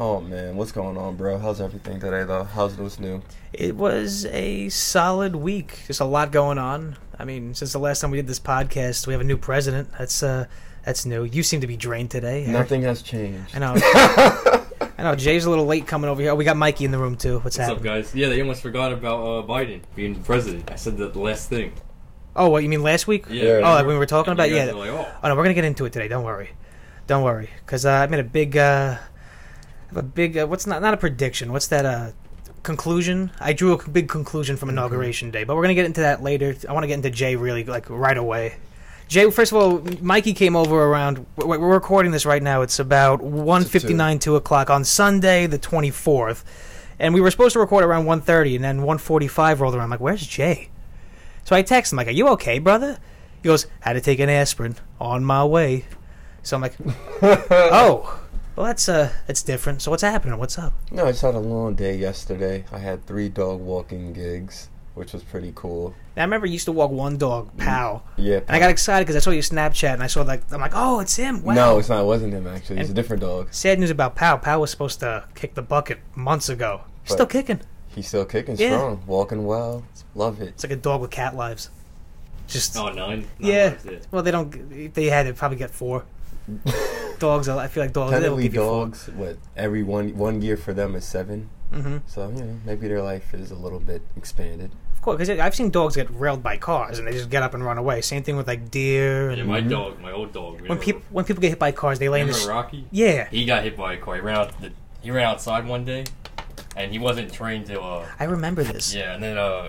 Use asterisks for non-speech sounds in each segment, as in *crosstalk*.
Oh man, what's going on, bro? How's everything today, though? How's what's new? It was a solid week. Just a lot going on. I mean, since the last time we did this podcast, we have a new president. That's uh, that's new. You seem to be drained today. Eric. Nothing has changed. I know. *laughs* I know. Jay's a little late coming over here. Oh, we got Mikey in the room too. What's, What's up, guys? Yeah, they almost forgot about uh, Biden being president. I said that the last thing. Oh, what you mean last week? Yeah. Yeah. Oh, like when we were talking about yeah. like, oh. Oh no, we're gonna get into it today. Don't worry, don't worry, because uh, I made a big, uh, I have a big. Uh, what's not not a prediction? What's that? Uh, conclusion. I drew a big conclusion from inauguration day, but we're gonna get into that later. I want to get into Jay really like right away. Jay, first of all, Mikey came over around. We're we're recording this right now. It's about 1.59, 2 o'clock on Sunday, the 24th. And we were supposed to record around 1.30, and then 1.45 rolled around. I'm like, where's Jay? So I text him, like, are you okay, brother? He goes, had to take an aspirin. On my way. So I'm like, *laughs* oh, well, that's uh, that's different. So what's happening? What's up? No, I just had a long day yesterday. I had three dog walking gigs, which was pretty cool. Now, I remember you used to walk one dog, Pow. Yeah. And I got excited because I saw your Snapchat, and I saw, like, I'm like, oh, it's him. Wow. No, it's not. It wasn't him actually. It's a different dog. Sad news about Pow. Pow was supposed to kick the bucket months ago. He's But- still kicking. He's still kicking Yeah. strong, walking well. Love it. It's like a dog with cat lives. Just Oh, nine? Nine yeah. lives. Well, they don't. They had, to probably get four. *laughs* dogs. I feel like dogs. They Technically, give you dogs. What every one one year for them is seven. Mm-hmm. So you know, maybe their life is a little bit expanded. Of course, because I've seen dogs get railed by cars and they just get up and run away. Same thing with like deer. Yeah, And my Mhm. dog, my old dog. when people when people get hit by cars, they lay in the this. Rocky? Yeah, He got hit by a car. He ran out. The, he ran outside one day, and he wasn't trained to. Uh, I remember this. yeah, and then uh,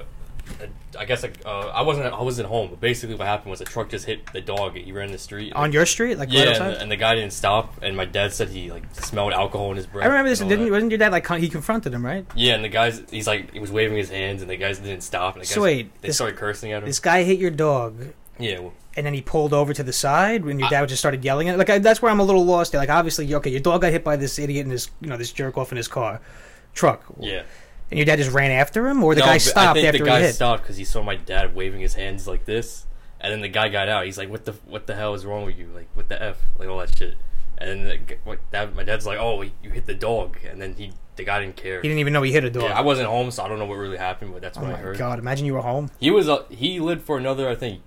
I guess like, uh, I wasn't. I wasn't home. But basically, what happened was a truck just hit the dog. He ran in the street. On your street, like yeah, right and the, and the guy didn't stop. And my dad said he like smelled alcohol in his breath. I remember this. and Didn't that. wasn't your dad like con- he confronted him right? Yeah, and the guys, he's like, he was waving his hands, and the guys didn't stop. And the guys, So wait, they this- started cursing at him. This guy hit your dog, yeah, well, and then he pulled over to the side when your I- dad just started yelling at. Like I, that's where I'm a little lost. Like obviously, okay, your dog got hit by this idiot in his, you know, this jerk off in his car, truck, yeah. And your dad just ran after him, or the No, guy stopped I think after the he guy stopped because he saw my dad waving his hands like this, and then the guy got out. He's like, "What the what the hell is wrong with you? Like, what the f? Like all that shit." And then the, what, dad, my dad's like, "Oh, you hit the dog," and then he the guy didn't care. He didn't even know he hit a dog. yeah, I wasn't home, so I don't know what really happened, but that's oh what I my heard. god! Imagine you were home. He was uh, he lived for another, I think,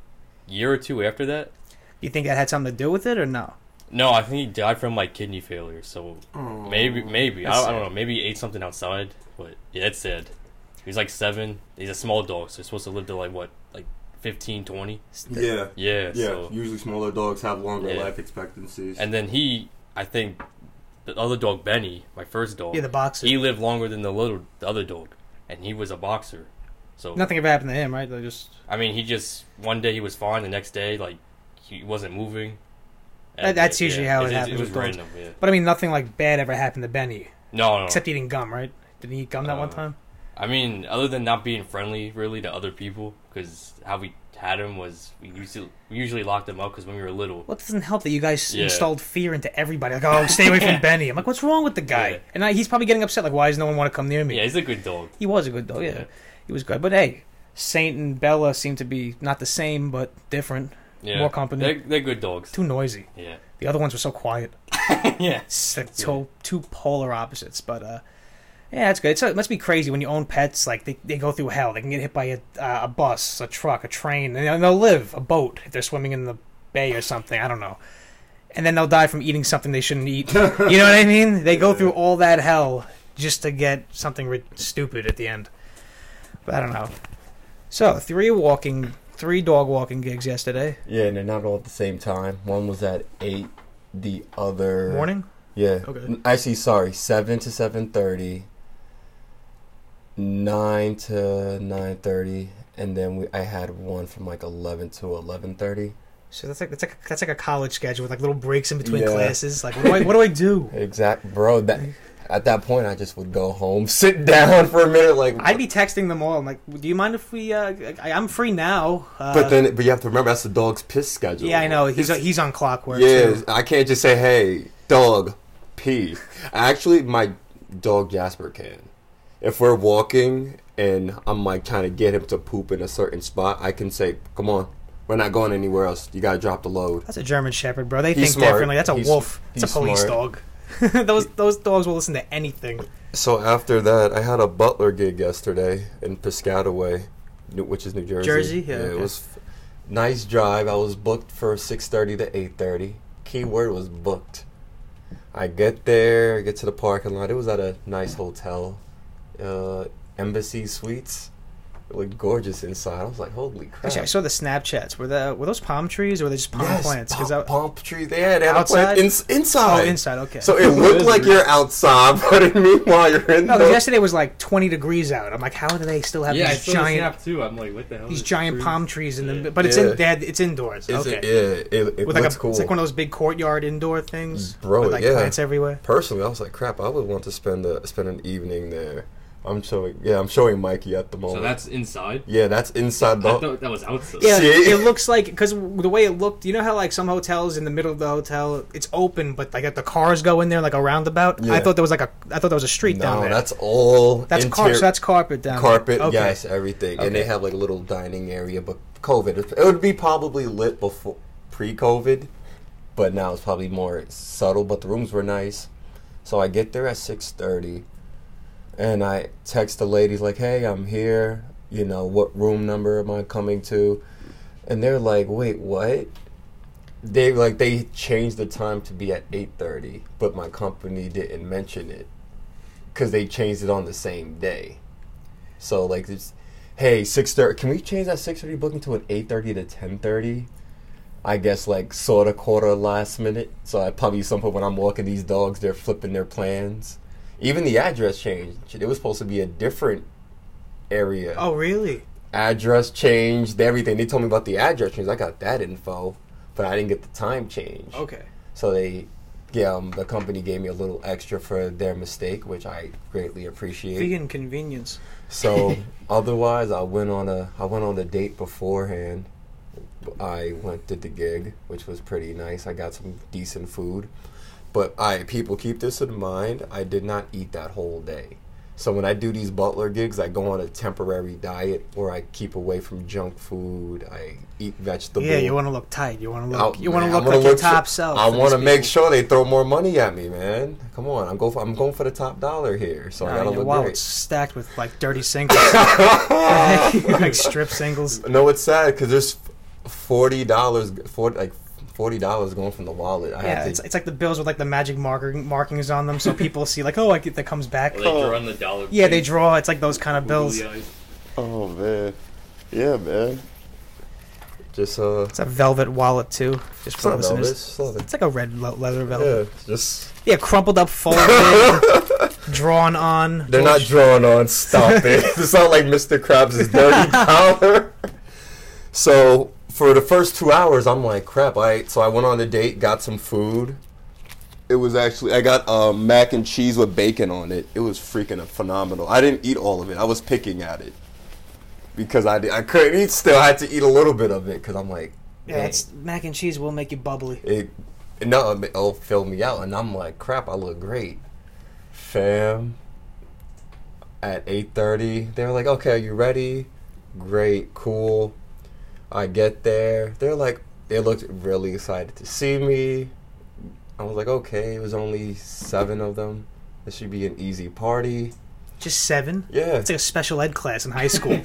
year or two after that. Do you think that had something to do with it, or no? No, I think he died from like kidney failure. So oh. maybe, maybe I don't, I don't know. Maybe he ate something outside, but yeah, it's sad. He's like seven. He's a small dog, so he's supposed to live to like what, like 15, 20? Yeah. Yeah. Yeah. So Usually smaller dogs have longer Yeah. life expectancies. and then he, I think, the other dog Benny, my first dog. Yeah, the boxer. He lived longer than the little the other dog, and he was a boxer. So Nothing ever happened to him, right? They just I mean, he just one day he was fine, the next day like he wasn't moving. That- that's usually how it it, happens It was random. Yeah. But I mean, nothing like bad ever happened to Benny, No, no. except eating gum, right? Did he eat gum that one Uh, time? I mean, other than not being friendly really to other people, because how we had him was we usually we usually locked him up because when we were little. Well, it doesn't help that you guys Yeah. installed fear into everybody. Like, oh, stay away from *laughs* Benny. I'm like, what's wrong with the guy? Yeah. And I, he's probably getting upset. Like, why does no one want to come near me? Yeah, he's a good dog. He was a good dog. Yeah. Yeah. he was good. But hey, Saint and Bella seem to be not the same, but different. Yeah, More company. They're, they're good dogs. Too noisy. Yeah, The other ones were so quiet. *laughs* yeah. It's like two, two polar opposites. But uh, yeah, it's good. It's, it must be crazy when you own pets. Like they, they go through hell. They can get hit by a, uh, a bus, a truck, a train, and they'll live a boat if they're swimming in the bay or something. I don't know. And then they'll die from eating something they shouldn't eat. *laughs* you know what I mean? They go through all that hell just to get something ri- stupid at the end. But I don't know. So three walking, three dog walking gigs yesterday Yeah, and they're not all at the same time. One was at eight. The other morning. Yeah. Okay. Actually, sorry, seven to seven thirty. Nine to nine thirty, and then we I had one from like eleven to eleven thirty. So that's like that's like that's like a college schedule with like little breaks in between Yeah. classes. Like what do I what do I do? *laughs* Exact, bro. That at that point, I just would go home, *laughs* sit down for a minute, like. I'd be texting them all. I'm like, do you mind if we? Uh, I, I'm free now. Uh, but then, but you have to remember that's the dog's piss schedule. yeah, I know he's It's- he's on clockwork. Yeah, too. I can't just say, "Hey, dog, pee." Actually, my dog Jasper can. If we're walking and I'm like trying to get him to poop in a certain spot, I can say, "Come on, we're not going anywhere else. You gotta drop the load." That's a German Shepherd, bro. They He's think smart. differently. That's a He's- wolf. That's a police smart. dog. *laughs* those those dogs will listen to anything. So after that, I had a butler gig yesterday in Piscataway, New- which is New Jersey. Jersey? Yeah, it okay. was f- nice drive. I was booked for six thirty to eight thirty. Keyword was booked. I get there, get to the parking lot. It was at a nice hotel, uh, Embassy Suites. It looked gorgeous inside. I was like, holy crap! Actually, I saw the Snapchats. Were the were those palm trees or were they just palm yes, plants? palm, I, palm trees. They had, had Outside? plant ins- inside. oh, inside. Okay. So it *laughs* looked like you're outside, *laughs* but meanwhile you're in no, 'cause the yesterday was like 20 degrees out. I'm like, how do they still have yeah, these saw giant the snap too. I'm like, what the hell? these is giant tree? palm trees in the? But it's Yeah. in they had, it's indoors. Is okay. it, yeah, it, it With like looks a, cool. it's like one of those big courtyard indoor things, Bro, with like yeah. plants everywhere. Personally, I was like, crap. I would want to spend a spend an evening there. I'm showing, yeah, I'm showing Mikey at the moment. So that's inside. yeah, that's inside I thought that was outside. Yeah, See? it looks like because the way it looked, you know how like some hotels in the middle of the hotel, it's open, but like if the cars go in there like a roundabout. I thought there was like a, I thought there was a street down there. no, that's all. that's car- interior- so that's carpet down carpet. there. Okay. Yes, everything, and they have like a little dining area. But COVID, it would be probably lit before pre-COVID, but now it's probably more subtle. But the rooms were nice, so I get there at six thirty, and I text the ladies like, "Hey, I'm here. You know, what room number am I coming to?" And they're like, "Wait, what?" They like they changed the time to be at eight thirty, but my company didn't mention it because they changed it on the same day. So like, it's, hey, six thirty. Can we change that six thirty booking to an eight thirty to ten thirty? I guess like sort of quarter last minute. So I probably some point when I'm walking these dogs, they're flipping their plans. Even the address changed. It was supposed to be a different area. Oh really? Address changed. Everything. They told me about the address change. I got that info, but I didn't get the time change. Okay. So they, yeah, um, the company gave me a little extra for their mistake, which I greatly appreciate. Vegan convenience. So *laughs* otherwise, I went on a I went on a date beforehand. I went to the gig, which was pretty nice. I got some decent food, but I people keep this in mind. I did not eat that whole day. So when I do these butler gigs, I go on a temporary diet where I keep away from junk food. I eat vegetables. Yeah, you want to look tight. You want to look. Oh, you want to look like your look so- top self. I want to make sure they throw more money at me, man. Come on, I'm going. For, I'm going for the top dollar here, so I gotta your look great. stacked with like dirty singles, *laughs* *laughs* like strip singles. No, it's sad because there's forty dollars, like forty dollars going from the wallet. I Yeah, have it's, it's like the bills with like the magic marking markings on them, so *laughs* people see like, oh, I get that comes back. Or they draw on the dollar. Yeah, they draw. It's like those kind of bills. Oh man, yeah, man. Just uh, It's a velvet wallet too. Just it's for listeners. velvet, it's. It's like a red le- leather Yeah, velvet. it's just Yeah, crumpled up, folded, *laughs* drawn on. they're not drawn on. Stop it. *laughs* It's not like Mr. Krabs' dirty dollar. So for the first two hours, I'm like, crap. I so I went on a date, got some food. It was actually I got um, mac and cheese with bacon on it. It was freaking phenomenal. I didn't eat all of it. I was picking at it because I, di- I couldn't eat. Still, I had to eat a little bit of it because I'm like, Yeah, dang. it's mac and cheese will make you bubbly. it. No, it'll fill me out, and I'm like, crap. I look great, fam. At eight thirty, they were like, okay, are you ready? Great, cool. I get there. They're like, they looked really excited to see me. I was like, okay, it was only seven of them. This should be an easy party. Just seven. Yeah. It's like a special ed class in high school. *laughs*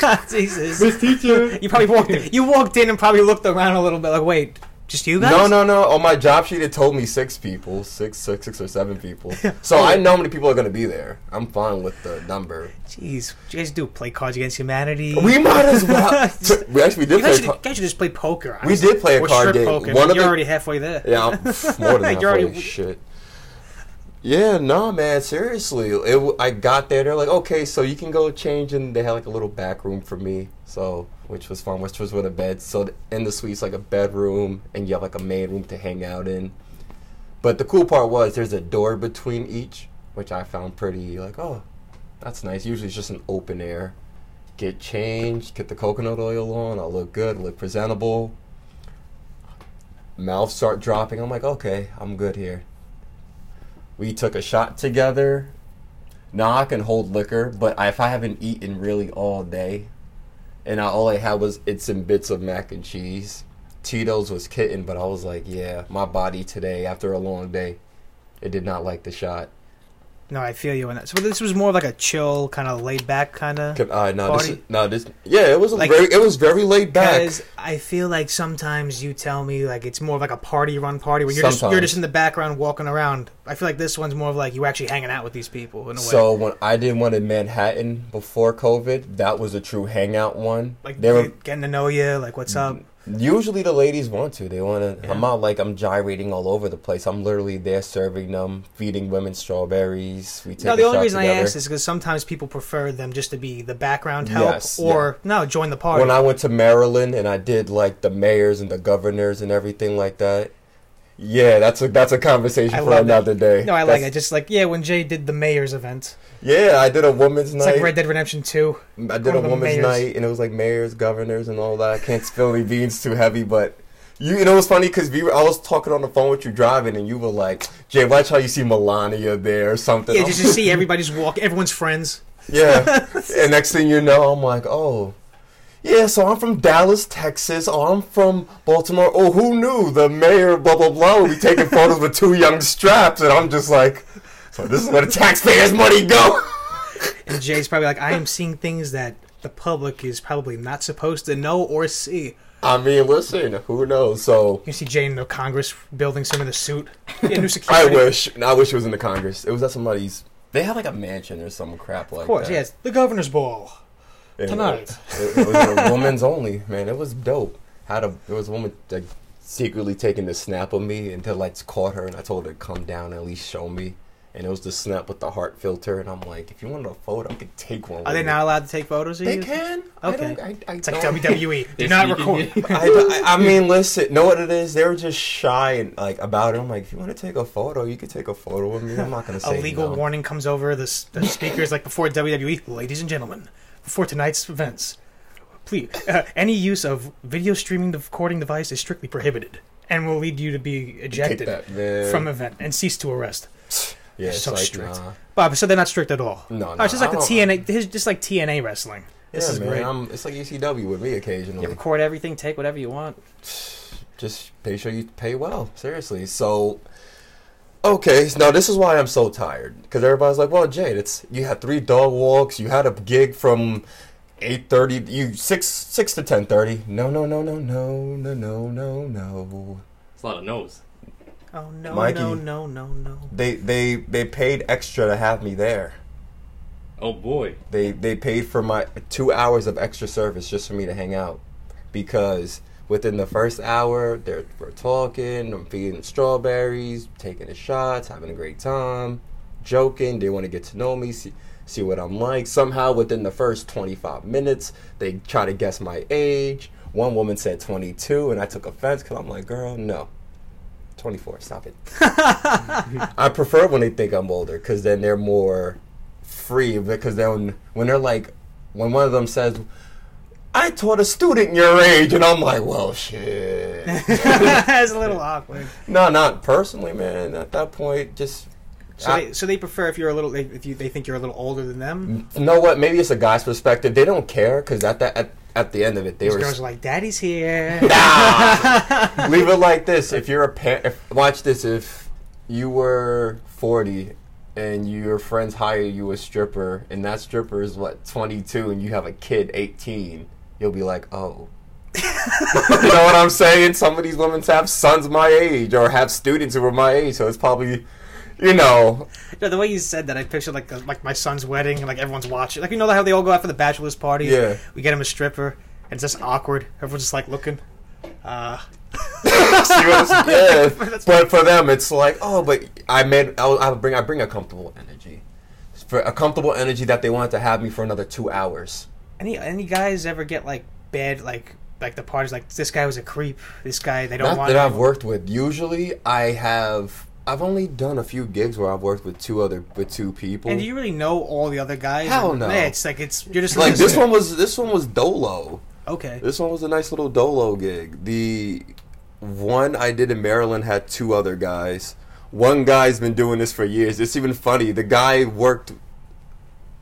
*laughs* Jesus. Miss teacher. You probably walked in. You walked in and probably looked around a little bit like, wait, just you guys? No, no, no. On my job sheet, it told me six people, six, six, six or seven people. *laughs* So I know how many people are going to be there. I'm fine with the number. Jeez, you guys do play Cards Against Humanity. We might as well. *laughs* we actually did you guys, play. should, ca- guys should just play poker. We did play a Or card game. Poker. One of You're the- already halfway there. Yeah, I'm *laughs* more than halfway. already- Shit. Yeah, no, man. Seriously, it, I got there. They're like, okay, so you can go change, and they had like a little back room for me, so which was fun, which was with a bed. So in the suite's like a bedroom, and you have like a main room to hang out in. But the cool part was there's a door between each, which I found pretty like, oh, that's nice. Usually it's just an open air. Get changed, get the coconut oil on. I look good, look presentable. Mouth start dropping. I'm like, okay, I'm good here. We took a shot together. Now I can hold liquor, but if I haven't eaten really all day, and I, all I had was it's and bits of mac and cheese. Tito's was kitten, but I was like, yeah, my body today after a long day It did not like the shot. No, I feel you on that. So this was more like a chill, kind of laid back kind of. Uh, no, this, is- no, this, yeah, it was Like- very, it was very laid back. Because I feel like sometimes you tell me like it's more of like a party run party where you're just you're just in the background walking around. I feel like this one's more of like you actually hanging out with these people in a way. So when I did one in Manhattan before COVID, that was a true hangout one. like they were getting to know you, like what's up. Usually the ladies want to. They want to. Yeah. I'm not like I'm gyrating all over the place. I'm literally there serving them, feeding women strawberries. We take No, a the only reason together. I asked is because sometimes people prefer them just to be the background help, Yes, or no, join the party. When I went to Maryland and I did like the mayors and the governors and everything like that. Yeah, that's a that's a conversation I for love it. another day. no, I like it. Just like yeah, when Jay did the mayor's event, Yeah, I did a women's it's night. like Red Dead Redemption Two. I did a woman's night, and it was like mayors, governors, and all that. I can't spill any beans too heavy, but you, you know, it's funny because I was talking on the phone with you driving, and you were like, "Jay, watch how you see Melania there or something." Yeah, just to see everybody's walk, everyone's friends. yeah. *laughs* and next thing you know, I'm like, "Oh, yeah." So I'm from Dallas, Texas. Oh, I'm from Baltimore. Oh, who knew the mayor? Blah blah blah. Will be taking *laughs* photos with two young straps, and I'm just like, "So this is where the taxpayers' money go." *laughs* And Jay's probably like, I am seeing things that the public is probably not supposed to know or see. I mean, listen, who knows? So You see Jay in the Congress building, some in the suit. *laughs* Yeah, new security. I wish. I wish it was in the Congress. It was at somebody's. They have like a mansion or some crap like that. Of course, that. yes. The governor's ball. And tonight. It, it was a *laughs* woman's only. Man, it was dope. Had a there was a woman like secretly taking the snap of me until I caught her and I told her to come down and at least show me. And it was the snap with the heart filter, and I'm like, if you wanted a photo, I could take one. Are with they you. not allowed to take photos of They you? can. Okay. I I, I It's like don't- WWE. *laughs* Do They not sneak record. I, I, I *laughs* mean, listen, know what it is? They were just shy and like about it. I'm like, if you want to take a photo, you could take a photo with me. I'm not gonna A say legal no. warning comes over the, the speakers like before WWE. Ladies and gentlemen, before tonight's events, please, uh, any use of video streaming the recording device is strictly prohibited and will lead you to be ejected that, from event and cease to arrest. *sighs* yeah, it's so like, strict. Nah. Bob, so they're not strict at all. No, Oh, no, it's just like the TNA, it's just like TNA wrestling. This yeah, is man, great. I'm, it's like ECW with me occasionally. You record everything, take whatever you want. *sighs* Just pay sure you pay well. Seriously. So, okay. Now this is why I'm so tired because everybody's like, "Well, Jade, it's you had three dog walks. You had a gig from eight thirty. You six six to ten thirty. No, no, no, no, no, no, no, no, no. It's a lot of no's. Oh no, Mikey. no, no, no, no. They they they paid extra to have me there. Oh boy. They they paid for my two hours of extra service just for me to hang out, because within the first hour they're we're talking, I'm feeding strawberries, taking the shots, having a great time, joking. They want to get to know me, see see what I'm like. Somehow within the first 25 minutes, they try to guess my age. One woman said 22, and I took offense because I'm like, girl, no. 24, stop it. *laughs* I prefer when they think I'm older because then they're more free. Because then when they're like, when one of them says, I taught a student your age, and I'm like, well, shit. *laughs* That's a little awkward. no, not personally, man. At that point, just. So, I- they, so they prefer if you're a little if you they think you're a little older than them. you know what? Maybe it's a guy's perspective. They don't care because at that at, at the end of it, they These were girls are like, "Daddy's here." Nah. Leave it like this. *laughs* If you're a parent, if, watch this. If you were 40 and your friends hire you a stripper, and that stripper is what 22, and you have a kid 18, you'll be like, oh. *laughs* you know what I'm saying? Some of these women have sons my age or have students who are my age, so it's probably, you know, No, the way you said that, I pictured like like my son's wedding, and like everyone's watching. Like you know how they all go out for the bachelor's party. Yeah. We get him a stripper, and it's just awkward. Everyone's just like looking. Uh, *laughs* See what I'm- *laughs* yeah. But for them, it's like, oh, but I made, I'll, I'll bring, I bring a comfortable energy, for a comfortable energy that they wanted to have me for another two hours. Any any guys ever get like bad like like the parties like this guy was a creep. This guy they don't Not want. that. I've worked with. Usually, I have. I've only done a few gigs where I've worked with two other with two people. And do you really know all the other guys? Hell no. Yeah, it's like it's you're just like this one was this one was dolo. Okay. This one was a nice little dolo gig. The one I did in Maryland had two other guys. One guy's been doing this for years. It's even funny. The guy worked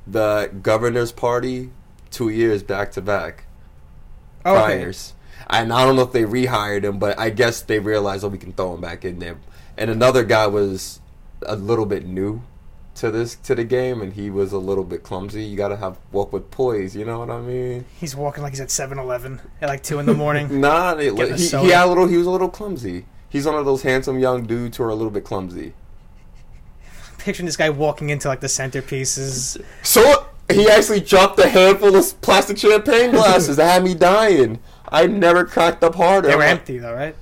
the governor's party two years back to back. Oh, Okay. priors. And I don't know if they rehired him, but I guess they realized, oh, we can throw him back in there. And another guy was a little bit new to this to the game, and he was a little bit clumsy. You gotta have walk with poise. You know what I mean? He's walking like he's at 7-Eleven at like two in the morning. *laughs* Nah, it, he, he had a little. He was a little clumsy. He's one of those handsome young dudes who are a little bit clumsy. Picturing this guy walking into like the centerpieces. So he actually dropped a handful of plastic champagne *laughs* glasses that had me dying. I never cracked up harder. They were empty though, right?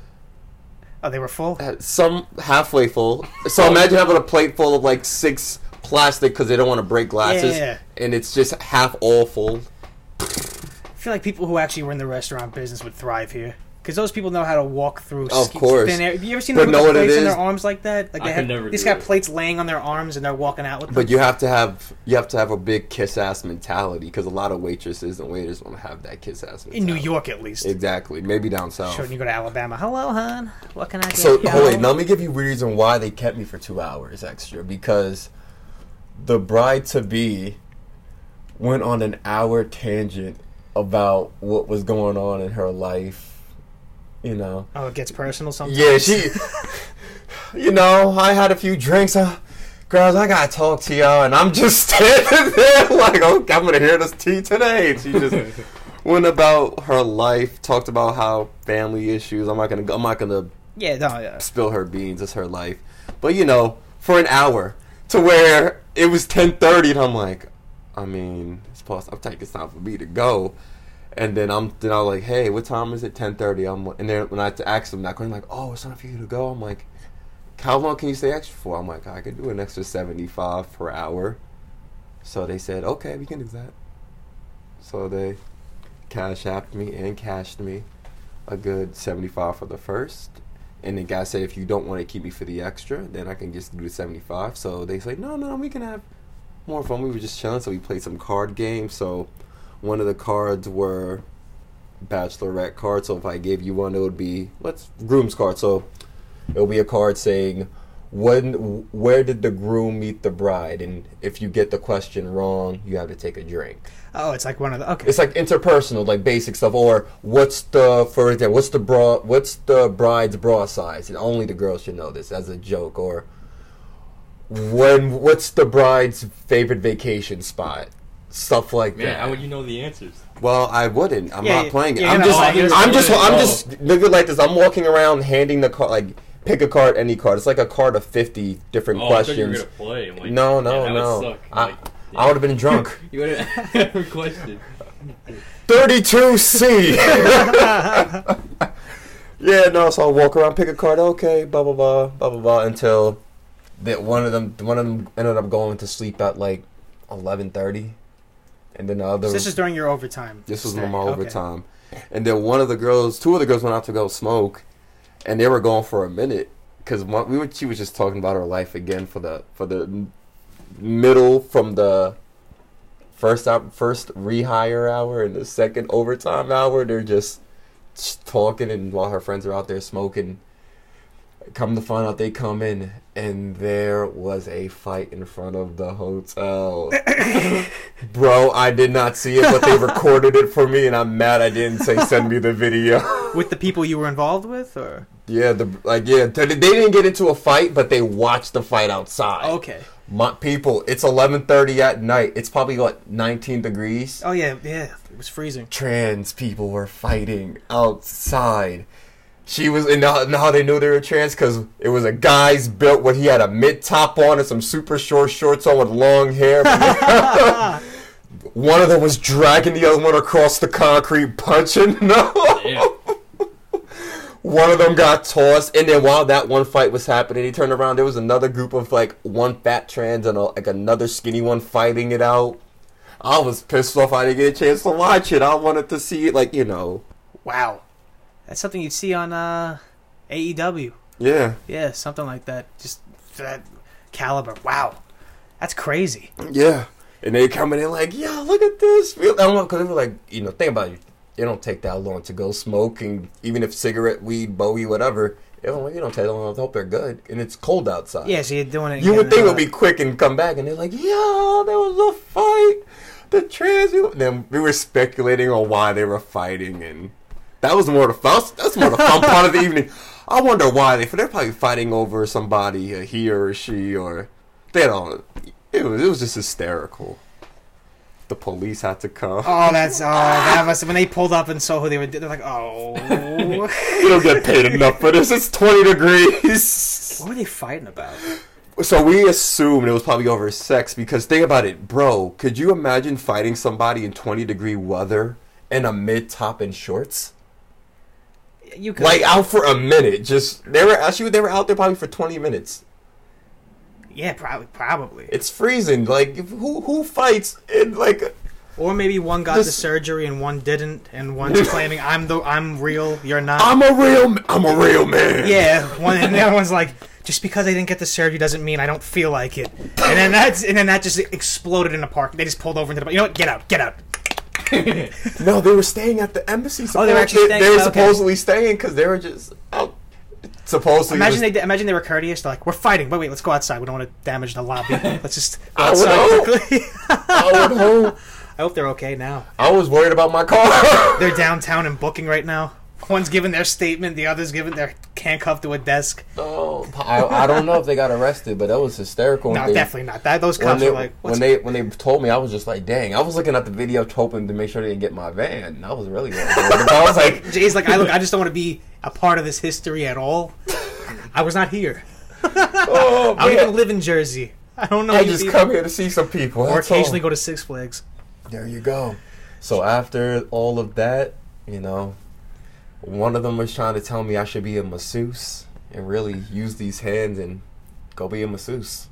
Oh, they were full. Uh, some halfway full. So imagine having a plate full of like six plastic because they don't want to break glasses, Yeah. and it's just half all full. I feel like people who actually were in the restaurant business would thrive here. Because those people know how to walk through Of ski- course. thin air. Have you ever seen But them know with the it plates in is? their arms like that? Like I they could have, never they just do got it. plates laying on their arms and they're walking out with them. But you have to have you have to have a big kiss ass mentality because a lot of waitresses and waiters want to have that kiss ass mentality. in New York, at least. exactly. Maybe down south. Sure, when you go to Alabama. Hello, hon. What can I get So you? hold wait, now let me give you a reason why they kept me for two hours extra because the bride to be went on an hour tangent about what was going on in her life. You know, Oh, it gets personal sometimes. yeah, she. *laughs* you know, I had a few drinks. Uh, girls, I gotta talk to y'all, and I'm just *laughs* standing there like, okay, I'm gonna hear this tea today. And she just *laughs* went about her life, talked about how family issues. I'm not gonna. go I'm not gonna Yeah, no, yeah. spill her beans. It's her life. But you know, for an hour to where it was ten thirty, and I'm like, I mean, it's past. I'm taking time for me to go. And then I'm then I'm like, hey, what time is it? Ten thirty. I'm and then when I had to ask them that question, like, oh, it's time for you to go. I'm like, how long can you stay extra for? I'm like, I could do an extra seventy five per hour. So they said, okay, we can do that. So they cash apped me and cashed me a good seventy five for the first, and the guy said, if you don't want to keep me for the extra, then I can just do the 75. So they said, no, no, we can have more fun. We were just chilling, so we played some card games. So one of the cards were bachelorette cards. So if I gave you one, it would be, let's, groom's card. So it will be a card saying, when, where did the groom meet the bride? And if you get the question wrong, you have to take a drink. Oh, it's like one of the. Okay. It's like interpersonal, like basic stuff. Or what's the for example, what's the bra? What's the bride's bra size? And only the girls should know this as a joke. Or when what's the bride's favorite vacation spot? Stuff like Man, that. how would you know the answers? Well, I wouldn't. I'm Yeah, not playing it. yeah, I'm you're just, not playing it. I'm just, I'm just, look at like this. I'm walking around handing the card, like pick a card, any card. It's like a card of fifty different Oh, I thought you were questions. gonna play. Like, No, no, yeah, that no. Would suck. I, Like, I would have been drunk. *laughs* You would have *laughs* every question. 32C. *laughs* yeah, no. So I walk around, pick a card. Okay, blah blah blah, blah blah blah, until that one of them, one of them ended up going to sleep at like eleven thirty, and then the other. So this is during your overtime. This was my Okay. overtime, and then one of the girls, two of the girls went out to go smoke, and they were gone for a minute because we were. She was just talking about her life again for the for the middle from the first op- first rehire hour and the second overtime hour. They're just talking, and while her friends are out there smoking. Come to find out, they come in and there was a fight in front of the hotel. *coughs* Bro, I did not see it, but they recorded it for me, and I'm mad I didn't say send me the video. *laughs* With the people you were involved with, or yeah, the like yeah, they they didn't get into a fight, but they watched the fight outside. okay. My people, it's 11:30 at night. It's probably what 19 degrees. Oh yeah, yeah. It was freezing. Trans people were fighting outside. She was, and how they knew they were trans because it was a guy's built when he had a mid top on and some super short shorts on with long hair. *laughs* one of them was dragging the other one across the concrete, punching. *laughs* No. Yeah. One of them got tossed, and then while that one fight was happening, he turned around. There was another group of like one fat trans and a, like another skinny one fighting it out. I was pissed off. I didn't get a chance to watch it. I wanted to see it, like you know, Wow. That's something you'd see on uh, AEW. yeah, Yeah, something like that. Just that caliber. Wow. That's crazy. yeah. And they coming in like, yeah, look at this. I don't know because they were like, you know, think about it. It don't take that long to go smoke, and even if cigarette, weed, bowie, whatever, it don't, take that long. I hope they're good, and it's cold outside. Yeah, so you're doing it. You would think it would be quick and come back, and they're like, "Yeah, there was a fight. The trans." Then we were speculating on why they were fighting, and That was more the that's, that's more the fun part of the evening. I wonder why they they're probably fighting over somebody, a he or a she, or they don't. It was it was just hysterical. The police had to come. Oh, that's oh, that must when they pulled up and saw who they were. They're like, oh, *laughs* You don't get paid enough for this. It's twenty degrees. what were they fighting about? So we assumed it was probably over sex because think about it, bro. Could you imagine fighting somebody in twenty degree weather in a mid top and shorts? You could, Like out for a minute. Just they were actually they were out there probably for twenty minutes. yeah, probably, probably. It's freezing. Like who who fights in like Or maybe one got the surgery and one didn't, and one's *laughs* claiming I'm the I'm real, you're not. I'm a real I'm a real man. yeah, one and the other one's like, just because I didn't get the surgery doesn't mean I don't feel like it. And then that's and then that just exploded in the park. They just pulled over into the. You know what? Get out! Get out! *laughs* No, they were staying at the embassy. Oh, they were actually staying- they were okay. supposedly staying because they were just out. Supposedly, Imagine just- they imagine they were courteous. They're like, "We're fighting, but wait, let's go outside. We don't want to damage the lobby. *laughs* Let's just go outside quickly." I would *laughs* hope. I hope they're okay now. I was worried about my car. They're downtown and booking right now. One's giving their statement, the other's giving their handcuffed to a desk. Oh, I, I don't know if they got arrested, but that was hysterical. No, They- definitely not. That those cops they, were like, when they when they told me, I was just like, "Dang!" I was looking at the video, hoping to make sure they didn't get my van. and I was really. I was like, *laughs* Jay's like, I look, I just don't want to be a part of this history at all. I was not here. *laughs* "Oh *laughs* I don't even live in Jersey. I don't know. I just come here to see some people. or that's all. occasionally go to Six Flags. There you go. So after all of that, you know, one of them was trying to tell me I should be a masseuse and really use these hands and go be a masseuse.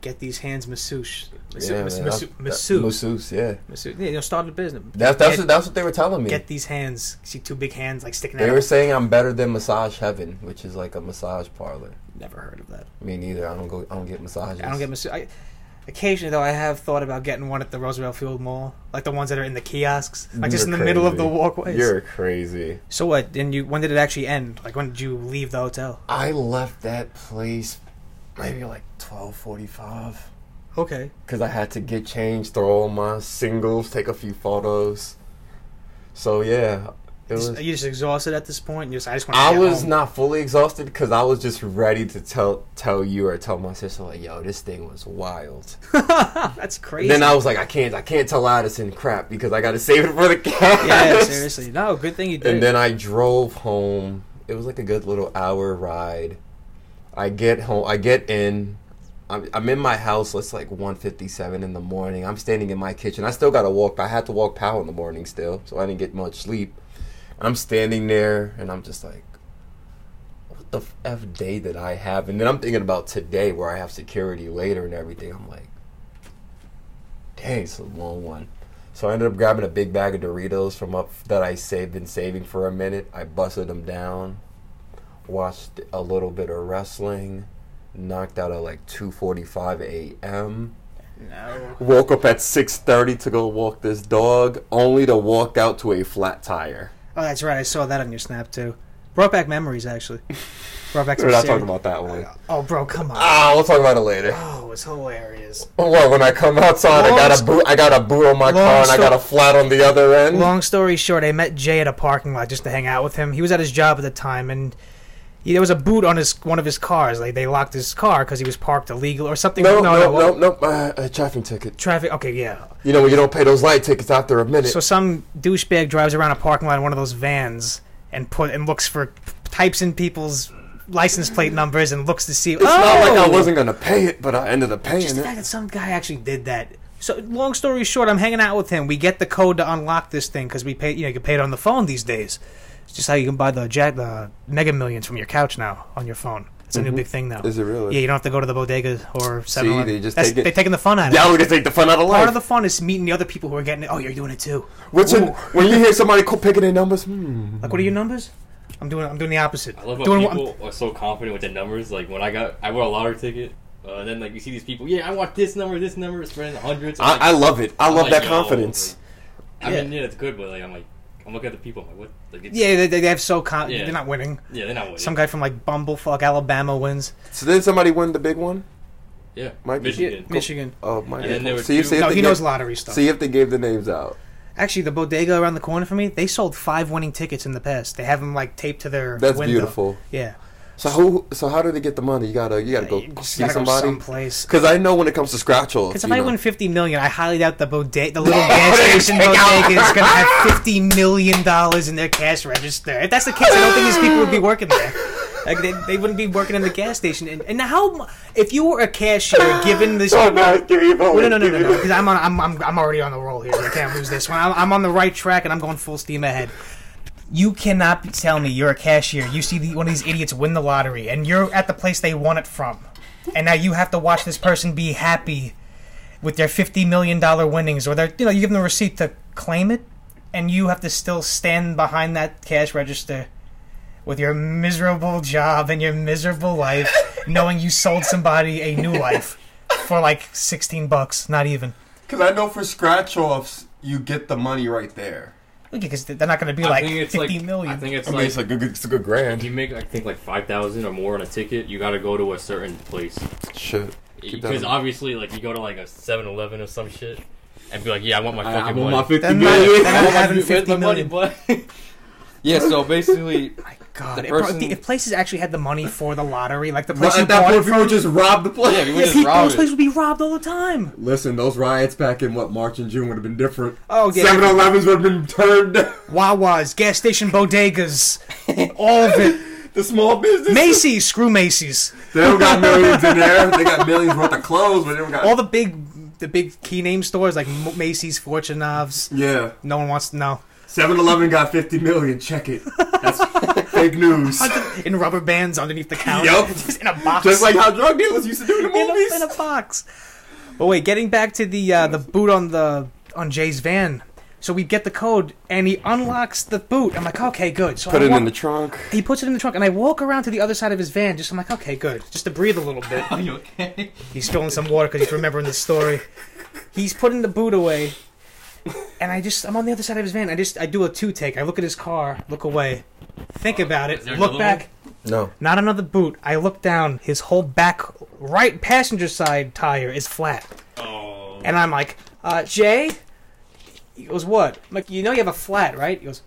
Get these hands masseuse. Yeah, Masseuse. man, masseuse. that- Masseuse. masseuse, yeah. Masseuse. Yeah, you know, start a business. That's that's what, that's what they were telling me. Get these hands. See two big hands like sticking They out. They were saying I'm better than Massage Heaven, which is like a massage parlor. Never heard of that. Me neither. I don't go. I don't get massages. I don't get masseuse. Occasionally though, I have thought about getting one at the Roosevelt Field Mall, like the ones that are in the kiosks, like just in You're the middle of the walkways. You're crazy. So what? Then you? When did it actually end? Like when did you leave the hotel? I left that place maybe like twelve forty-five Okay. because I had to get changed, throw all my singles, take a few photos. So yeah, was. Are you just exhausted at this point? You just, I just want. I was not fully exhausted because I was just ready to tell tell you or tell my sister like, "Yo, this thing was wild." *laughs* That's crazy. And Then I was like, "I can't, I can't tell Addison crap because I got to save it for the cast." yeah, seriously. No, good thing you did. And then I drove home. It was like a good little hour ride. I get home. I get in. I'm, I'm in my house. It's like 1:57 in the morning. I'm standing in my kitchen. I still gotta walk. I had to walk Powell in the morning still, so I didn't get much sleep. I'm standing there, and I'm just like, "What the f day did I have?" And then I'm thinking about today, where I have security later and everything. I'm like, "Dang, it's a long one." So I ended up grabbing a big bag of Doritos from up that I saved been saving for a minute. I busted them down, watched a little bit of wrestling, knocked out at like 2:45 a.m. no. Woke up at six thirty to go walk this dog, only to walk out to a flat tire. Oh, that's right. I saw that on your snap too. Brought back memories, actually. Brought back *laughs* We're not talking about that one. Oh, bro, come on. Ah, we'll talk about it later. Oh, it's hilarious. What? When I come outside, I got a boot. I got a boot on my car, and I got a flat on the other end. Long story short, I met Jay at a parking lot just to hang out with him. He was at his job at the time, and he, there was a boot on his one of his cars. Like they locked his car because he was parked illegal or something. no, no, no, what- no, Uh, a traffic ticket. Traffic. Okay, yeah. You know when you don't pay those light tickets after a minute. So some douchebag drives around a parking lot in one of those vans and put and looks for types in people's license plate numbers and looks to see. it's not like I "Oh!" wasn't gonna pay it, but I ended up paying Just the it. fact that some guy actually did that. So long story short, I'm hanging out with him. We get the code to unlock this thing because we pay. You know, you can pay it on the phone these days. It's just how you can buy the jack the Mega Millions from your couch now on your phone. It's a new Mhm. big thing now. Is it really? Yeah, you don't have to go to the bodega or 7 they just That's, take it- They're taking the fun out of Yeah, it. we're gonna take the fun out of Part life. Part of the fun is meeting the other people who are getting it. Oh, you're doing it too. What's in, when you hear somebody co- picking their numbers? Hmm. Like, what are your numbers? I'm doing. I'm doing the opposite. I love how doing what- people are so confident with the numbers. Like when I got, I bought a lottery ticket, uh, and then like you see these people, yeah, I want this number, this number, spreading hundreds. I'm like- I, I love it. I I'm love like, that confidence. like, I Yeah. mean, yeah, it's good, but like I'm like, I'm looking at the people, I'm like, what? Like, it's, yeah, they, they have so con- Yeah. they're not winning. yeah, they're not winning. Some guy from like Bumblefuck, Alabama wins. So did somebody win the big one? yeah, Mike- Michigan. Michigan. Oh, my And then there were See, two- see if No, they he gave- knows lottery stuff. See if they gave the names out. Actually, the bodega around the corner from me, they sold five winning tickets in the past. They have them like taped to their That's window. beautiful. Yeah. So who? So how do they get the money? You gotta you gotta go You see gotta go somebody. someplace. Because I know when it comes to scratch offs, Because if I know. win fifty million, I highly doubt the bodega, the *laughs* little gas station bodega is gonna have fifty million dollars in their cash register. If that's the case, I don't think these people would be working there. Like they, they wouldn't be working in the gas station. And, and how, if you were a cashier, given this, Oh, no, give me a no, no, no, no, because I'm on, I'm, I'm, I'm already on the roll here. I can't lose this one. I'm, I'm on the right track, and I'm going full steam ahead. You cannot be- tell me you're a cashier. You see the, one of these idiots win the lottery, and you're at the place they won it from, and now you have to watch this person be happy with their fifty million dollar winnings, or their, you know, you give them a receipt to claim it, and you have to still stand behind that cash register with your miserable job and your miserable life, *laughs* knowing you sold somebody a new life for like sixteen bucks, not even. Because I know for scratch offs, you get the money right there. Because they're not going to be I like think it's fifty like million. I think it's I mean, like it's a good, it's a good grand. you make I think like five thousand or more on a ticket, you got to go to a certain place Shit. Because obviously like you go to like a 7-Eleven or some shit and be like, yeah, I want my I, fucking I want money. my fifty Then not- million. then I not want my- having where's 50 my money, million. boy? *laughs* yeah. So basically, *laughs* God, the if, person- if places actually had the money for the lottery, like the place at that point, people from, just rob the place. Yeah, we yeah, would people, those places would be robbed all the time. Listen, those riots back in what March and June would have been different. Oh yeah, 7-Elevens would have been turned. down. Wawa's, gas station bodegas, *laughs* all of it. the small business. Macy's, screw Macy's. They don't got millions in there. They got millions worth of clothes, but they don't got. All the big, the big key name stores like Macy's, Fortunoffs. yeah. No one wants to know. 7-Eleven got 50 million. Check it. That's *laughs* fake news. In rubber bands underneath the counter, Yup. *laughs* just in a box. Just like how drug dealers used to do in the in movies. a, in a box. But wait, getting back to the uh, the boot on the on Jay's van. So we get the code, and he unlocks the boot. I'm like, okay, good. So Put I it walk- in the trunk. He puts it in the trunk, and I walk around to the other side of his van. Just I'm like, okay, good, just to breathe a little bit. *laughs* Are you okay? He's spilling some water because he's remembering the story. He's putting the boot away, and I just I'm on the other side of his van. I just I do a two take. I look at his car, look away, think about it, there look another back. No. Not another boot. I look down. His whole back right passenger side tire is flat. Oh. And I'm like, uh, Jay? He goes, what? I'm like, you know you have a flat, right? He goes,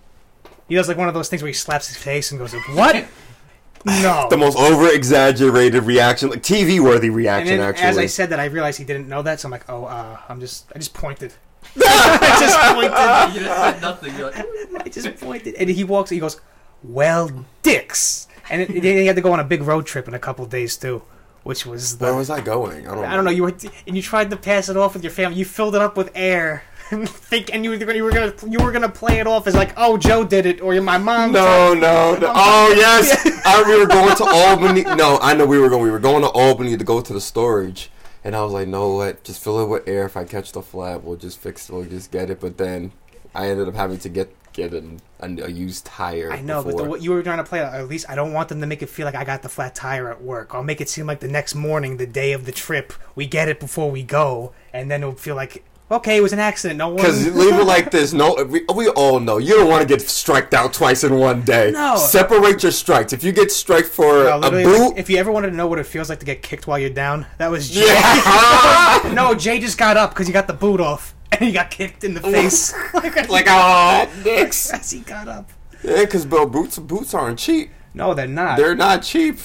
he does like one of those things where he slaps his face and goes, what? *laughs* no. The most over exaggerated reaction, like TV worthy and reaction, then actually. as I said that, I realized he didn't know that, so I'm like, oh, uh, I'm just, I just pointed. *laughs* I just pointed. *laughs* you just said nothing. You're like, I just pointed. And he walks, he goes, well, dicks. And it, he had to go on a big road trip in a couple days, too, which was the, Where was I going? I don't. I don't know. You were and you tried to pass it off with your family. You filled it up with air. *laughs* Think and you were gonna you were gonna you were gonna play it off as like, oh, Joe did it, or my mom. No, no, no. Oh yes, I, we were going to Albany. No, I know we were going. We were going to Albany to go to the storage, and I was like, no, what? Just fill it with air. If I catch the flat, we'll just fix it. We'll just get it. But then I ended up having to get get an, a, a used tire. I know, but the, what you were trying to play, at least I don't want them to make it feel like I got the flat tire at work. I'll make it seem like the next morning, the day of the trip, we get it before we go, and then it'll feel like, okay, it was an accident. No one. Because leave it like this. No, we, we all know you don't want to get striked out twice in one day. No. separate your strikes. If you get striked for No, a boot, if you ever wanted to know what it feels like to get kicked while you're down, that was Jay. yeah, *laughs* no, Jay just got up because he got the boot off, *laughs* and he got kicked in the face. *laughs* like, like oh, dicks. as he got up. Yeah, because Bill boots boots aren't cheap. No, they're not. They're not cheap.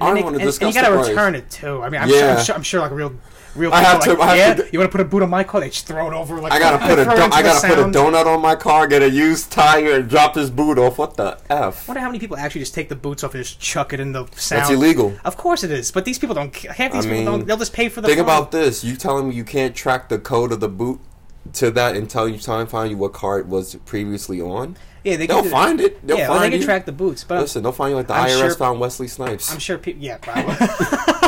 I and, don't they- want to and- discuss and you gotta the price. return it too. I mean, I'm, Yeah. sure, I'm sure, I'm sure, like real, real. I have to- Like, I have yeah, to- you want to put a boot on my car? They just throw it over. Like I gotta put a do- I gotta put a donut on my car, get a used tire, and drop this boot off. What the f? I wonder how many people actually just take the boots off and just chuck it in the sound. That's illegal. Of course it is, but these people don't. Half these I people mean, don't. They'll just pay for the. Think phone. about this. You telling me you can't track the code of the boot to that until you try and find you what car it was previously on. Yeah, they They'll can. find it. They'll yeah, find they can you. track the boots, but Listen, they'll find you like the I'm IRS sure- found Wesley Snipes. I'm sure people. Yeah, probably. *laughs* *laughs*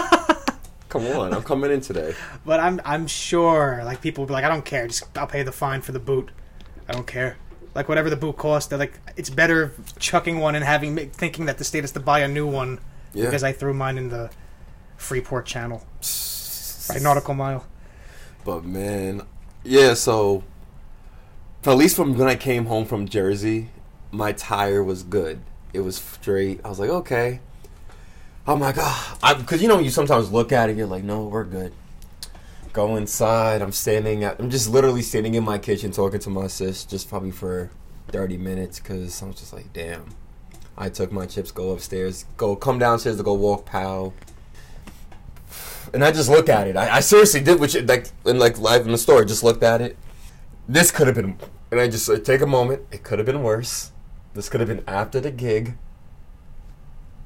Come on, I'm coming in today. *laughs* but I'm I'm sure like people will be like, I don't care. Just I'll pay the fine for the boot. I don't care. Like whatever the boot costs, they're like, it's better chucking one and having thinking that the state has to buy a new one Yeah. because I threw mine in the Freeport Channel *laughs* by nautical mile. But man, yeah. So at least from when I came home from Jersey, my tire was good. It was straight. I was like, okay. I'm like, ah, because you know, you sometimes look at it, you're like, no, we're good. go inside. I'm standing at. I'm just literally standing in my kitchen talking to my sis, just probably for 30 minutes, because I'm just like, damn. I took my chips, go upstairs, go come downstairs to go walk pal. And I just look at it. I, I seriously did what you, like in like live in the store. Just looked at it. This could have been, and I just like, take a moment. It could have been worse. This could have been after the gig.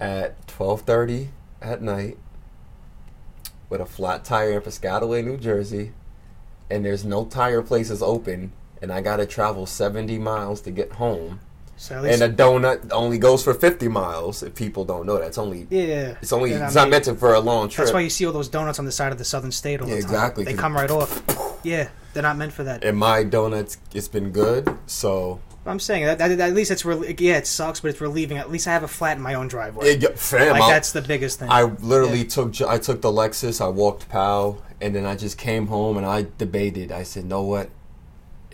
At 12:30 at night, with a flat tire in Piscataway, New Jersey, and there's no tire places open, and I gotta travel 70 miles to get home. So And a donut only goes for 50 miles. If people don't know that, it's only yeah, it's only it's not meant to for a long trip. That's why you see all those donuts on the side of the Southern State all the Yeah, time. exactly, They come right off. Yeah, they're not meant for that. and my donuts, it's been good. So I'm saying that, that at least it's re- yeah, it sucks, but it's relieving. At least I have a flat in my own driveway. yeah, fam, like I- that's the biggest thing. I literally took Jo- I took the Lexus, I walked Pal, and then I just came home and I debated. I said, "Know what?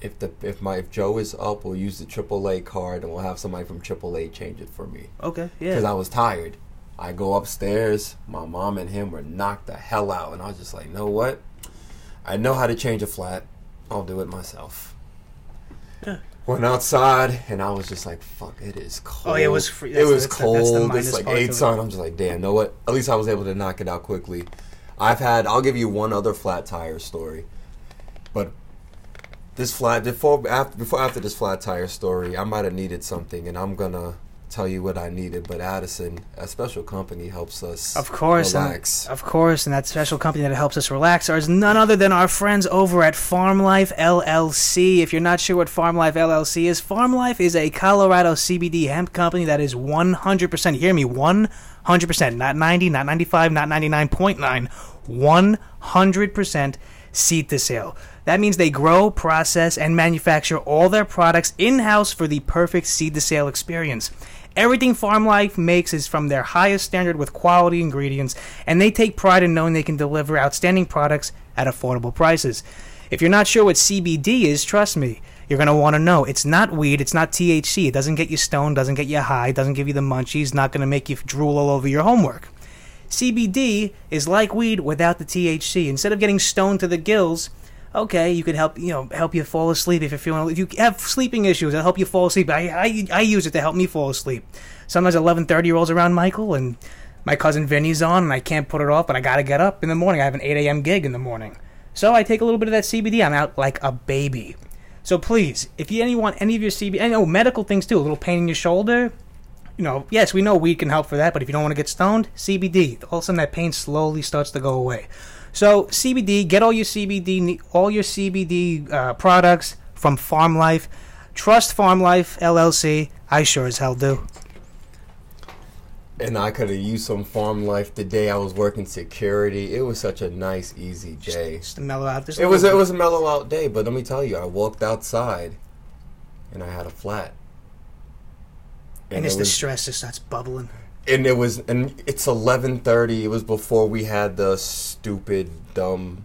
If the if my if Joe is up, we'll use the AAA card and we'll have somebody from AAA change it for me okay, yeah. because. I was tired." I go upstairs. My mom and him were knocked the hell out, and I was just like, "Know what? I know how to change a flat. I'll do it myself." Went outside and I was just like, "Fuck! It is cold." Oh, it was free- It that's- was that's the- that's the cold. minus It's like part eight it. sun. I'm just like, damn. Know what? At least I was able to knock it out quickly. I've had. I'll give you one other flat tire story, but this flat before after before after this flat tire story, I might have needed something, and I'm gonna tell you what I needed. But Addison, a special company, helps us. Of course, and- relax. Of course, and that special company that helps us relax is none other than our friends over at Farm Life LLC. If you're not sure what Farm Life LLC is, Farm Life is a Colorado CBD hemp company that is 100%, hear me, 100%, not 90, not 95, not 99.9, 100% seed to sale. That means they grow, process, and manufacture all their products in house for the perfect seed to sale experience. Everything Farm Life makes is from their highest standard with quality ingredients, and they take pride in knowing they can deliver outstanding products at affordable prices. If you're not sure what CBD is, trust me, you're going to want to know. It's not weed, it's not THC. It doesn't get you stoned, doesn't get you high, doesn't give you the munchies, not going to make you drool all over your homework. CBD is like weed without the THC. Instead of getting stoned to the gills, okay, you could help you know help you fall asleep if you're feeling if you have sleeping issues. It'll help you fall asleep. I I, I use it to help me fall asleep. Sometimes 11, 30 rolls around Michael and my cousin Vinny's on and I can't put it off, but I gotta get up in the morning. I have an 8 a.m. gig in the morning, so I take a little bit of that CBD. I'm out like a baby. So please, if you any want any of your CBD, I oh, know medical things too. A little pain in your shoulder, you know, yes, we know weed can help for that, but if you don't want to get stoned, CBD. All of a sudden, that pain slowly starts to go away. So CBD, get all your CBD, all your CBD uh, products from Farm Life. Trust Farm Life LLC. I sure as hell do. and I could have used some farm life the day I was working security. It was such a nice, easy day. Just to mellow out. Just It was little it was a mellow out day, but let me tell you, I walked outside, and I had a flat. and it it's the was- stress just starts bubbling. And it was and it's 11:30 it was before we had the stupid dumb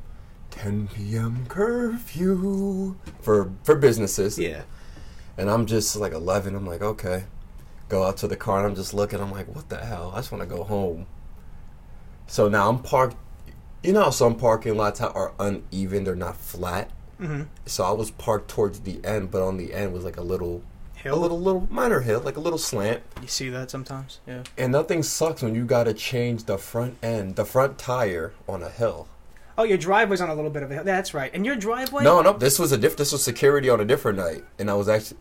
10 p.m. curfew for for businesses Yeah. and I'm just like 11 I'm like okay go out to the car and I'm just looking I'm like what the hell I just want to go home so now I'm parked you know how some parking lots are uneven they're not flat Mm-hmm. so I was parked towards the end but on the end was like a little a little little minor hill like a little slant You see that sometimes? Yeah. and nothing sucks when you gotta change the front end, the front tire on a hill. Oh, your driveway's on a little bit of a hill. That's right. And your driveway? No, no, this was a diff. This was security on a different night, and I was actually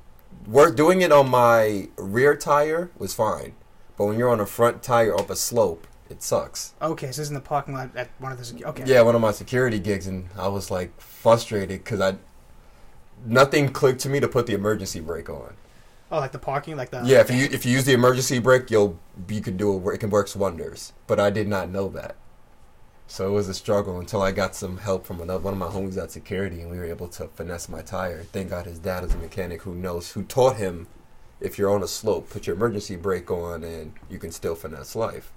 work doing it on my rear tire was fine, but when you're on a front tire up a slope, it sucks. Okay, so this is in the parking lot at one of the. Okay. Yeah, one of my security gigs, and I was like frustrated because I nothing clicked to me to put the emergency brake on. Oh, like the parking, like the. Yeah, if you if you use the emergency brake, you'll you can do it. It can works wonders. But I did not know that, so it was a struggle until I got some help from another one of my homies at security, and we were able to finesse my tire. Thank God his dad is a mechanic who knows who taught him if you're on a slope, put your emergency brake on, and you can still finesse life.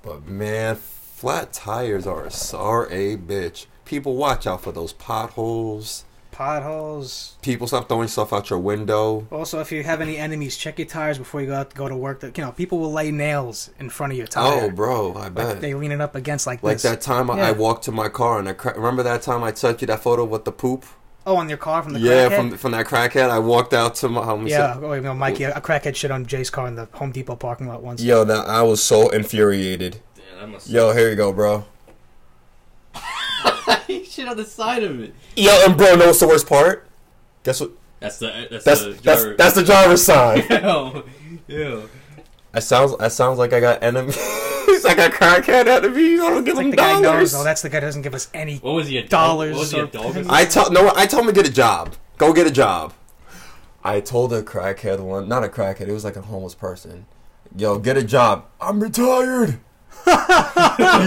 But man, flat tires are are a bitch. People watch out for those potholes. Potholes. People stop throwing stuff out your window. Also, if you have any enemies, check your tires before you go out to go to work. That you know, people will lay nails in front of your tire. Oh, bro, I like bet. they lean it up against like, this. Like this. that time I, Yeah. I walked to my car and I cra- remember that time I sent you that photo with the poop. Oh, on your car from the yeah, crackhead? from from that crackhead. I walked out to my home. yeah. Oh, you know, Mikey, a crackhead shit on Jay's car in the Home Depot parking lot once. Yo, that I was so infuriated. Yeah, that must. Yo, here you go, bro. *laughs* he shit on the side of it. Yo, and bro, know what's the worst part? Guess what? That's the that's, That's the that's driver. that's the driver's sign. *laughs* Yo, yo. That sounds that sounds like I got enemies. I got crackhead enemies. I don't give It's like them the guy knows. dollars. Oh, that's the guy that doesn't give us any. What was he a dog? Dollars What was he a or dog? I tell no. I told him to get a job. Go get a job. I told a crackhead one, not a crackhead. It was like a homeless person. Yo, get a job. I'm retired. *laughs* you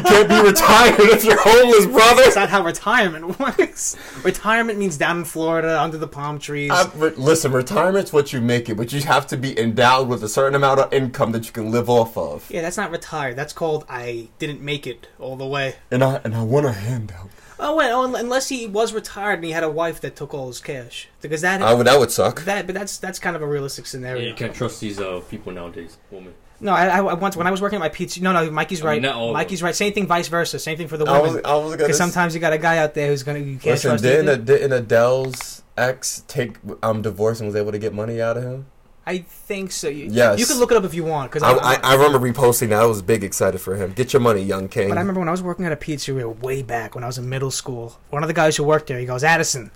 can't be retired if you're homeless, brother. That's not how retirement *laughs* works. retirement means down in Florida under the palm trees. I, re- listen, retirement's what you make it, but you have to be endowed with a certain amount of income that you can live off of. yeah, that's not retired. That's called I didn't make it all the way. And I and I want a handout. Oh wait, oh, unless he was retired and he had a wife that took all his cash, because that I would, that would suck. that but that's that's kind of a realistic Yeah, scenario. you can't trust these uh people nowadays. Woman. No, I, I, I once when I was working at my pizza. No, no, Mikey's right. mean, not Mikey's right. Same thing, vice versa. Same thing for the I was, women. I was gonna. Because sometimes you got a guy out there who's gonna you can't listen, trust. didn't, either. didn't Adele's ex take um divorce and was able to get money out of him? I think so. You, Yes. you can look it up if you want. Because I, I, I remember reposting that. I was big excited for him. Get your money, young king. But I remember when I was working at a pizzeria way back when I was in middle school. One of the guys who worked there, he goes, Addison,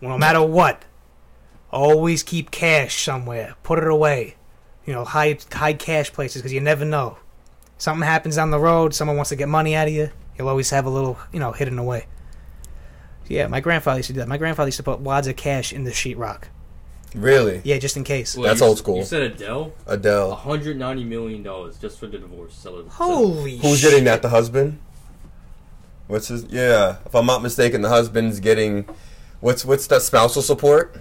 no matter what, always keep cash somewhere. Put it away. You know, hide hide cash places because you never know. Something happens down the road. Someone wants to get money out of you. You'll always have a little, you know, hidden away. Yeah, my grandfather used to do that. My grandfather used to put wads of cash in the sheetrock. really, Yeah, just in case. Wait, That's you- old school. You said Adele, Adele. 190 million dollars just for the divorce. Sell it- Holy Who's shit. getting that? The husband. What's his? Yeah, if I'm not mistaken, the husband's getting. What's what's that spousal support?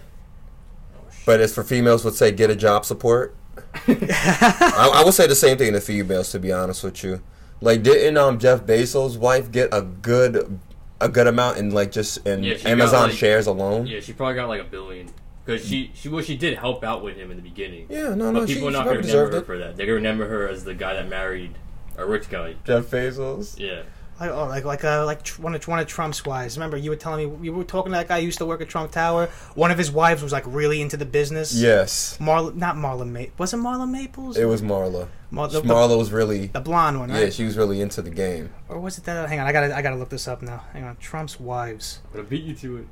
Oh, but it's for females would say get a job support. *laughs* I, I would say the same thing to females, to be honest with you. Like, didn't um Jeff Bezos' wife get a good a good amount in like just in Yeah, Amazon like- shares alone? Yeah, she probably got like a billion because she she well she did help out with him in the beginning. Yeah, no, no, but she, people she are not gonna remember her it. for that. They're gonna remember her as the guy that married a rich guy. Jeff Bezos. Yeah. Like, oh, like like uh, like tr- one of one of Trump's wives. Remember, you were telling me you were talking to that guy who used to work at Trump Tower. One of his wives was like really into the business. Yes, Marla, not Marla Maples. Was it Marlon Maples? it was Marla. Mar- the, the, Marla was really the blonde one, right? yeah, she was really into the game. or was it that? Hang on, I gotta I gotta look this up now. Hang on, Trump's wives. But I beat you to it.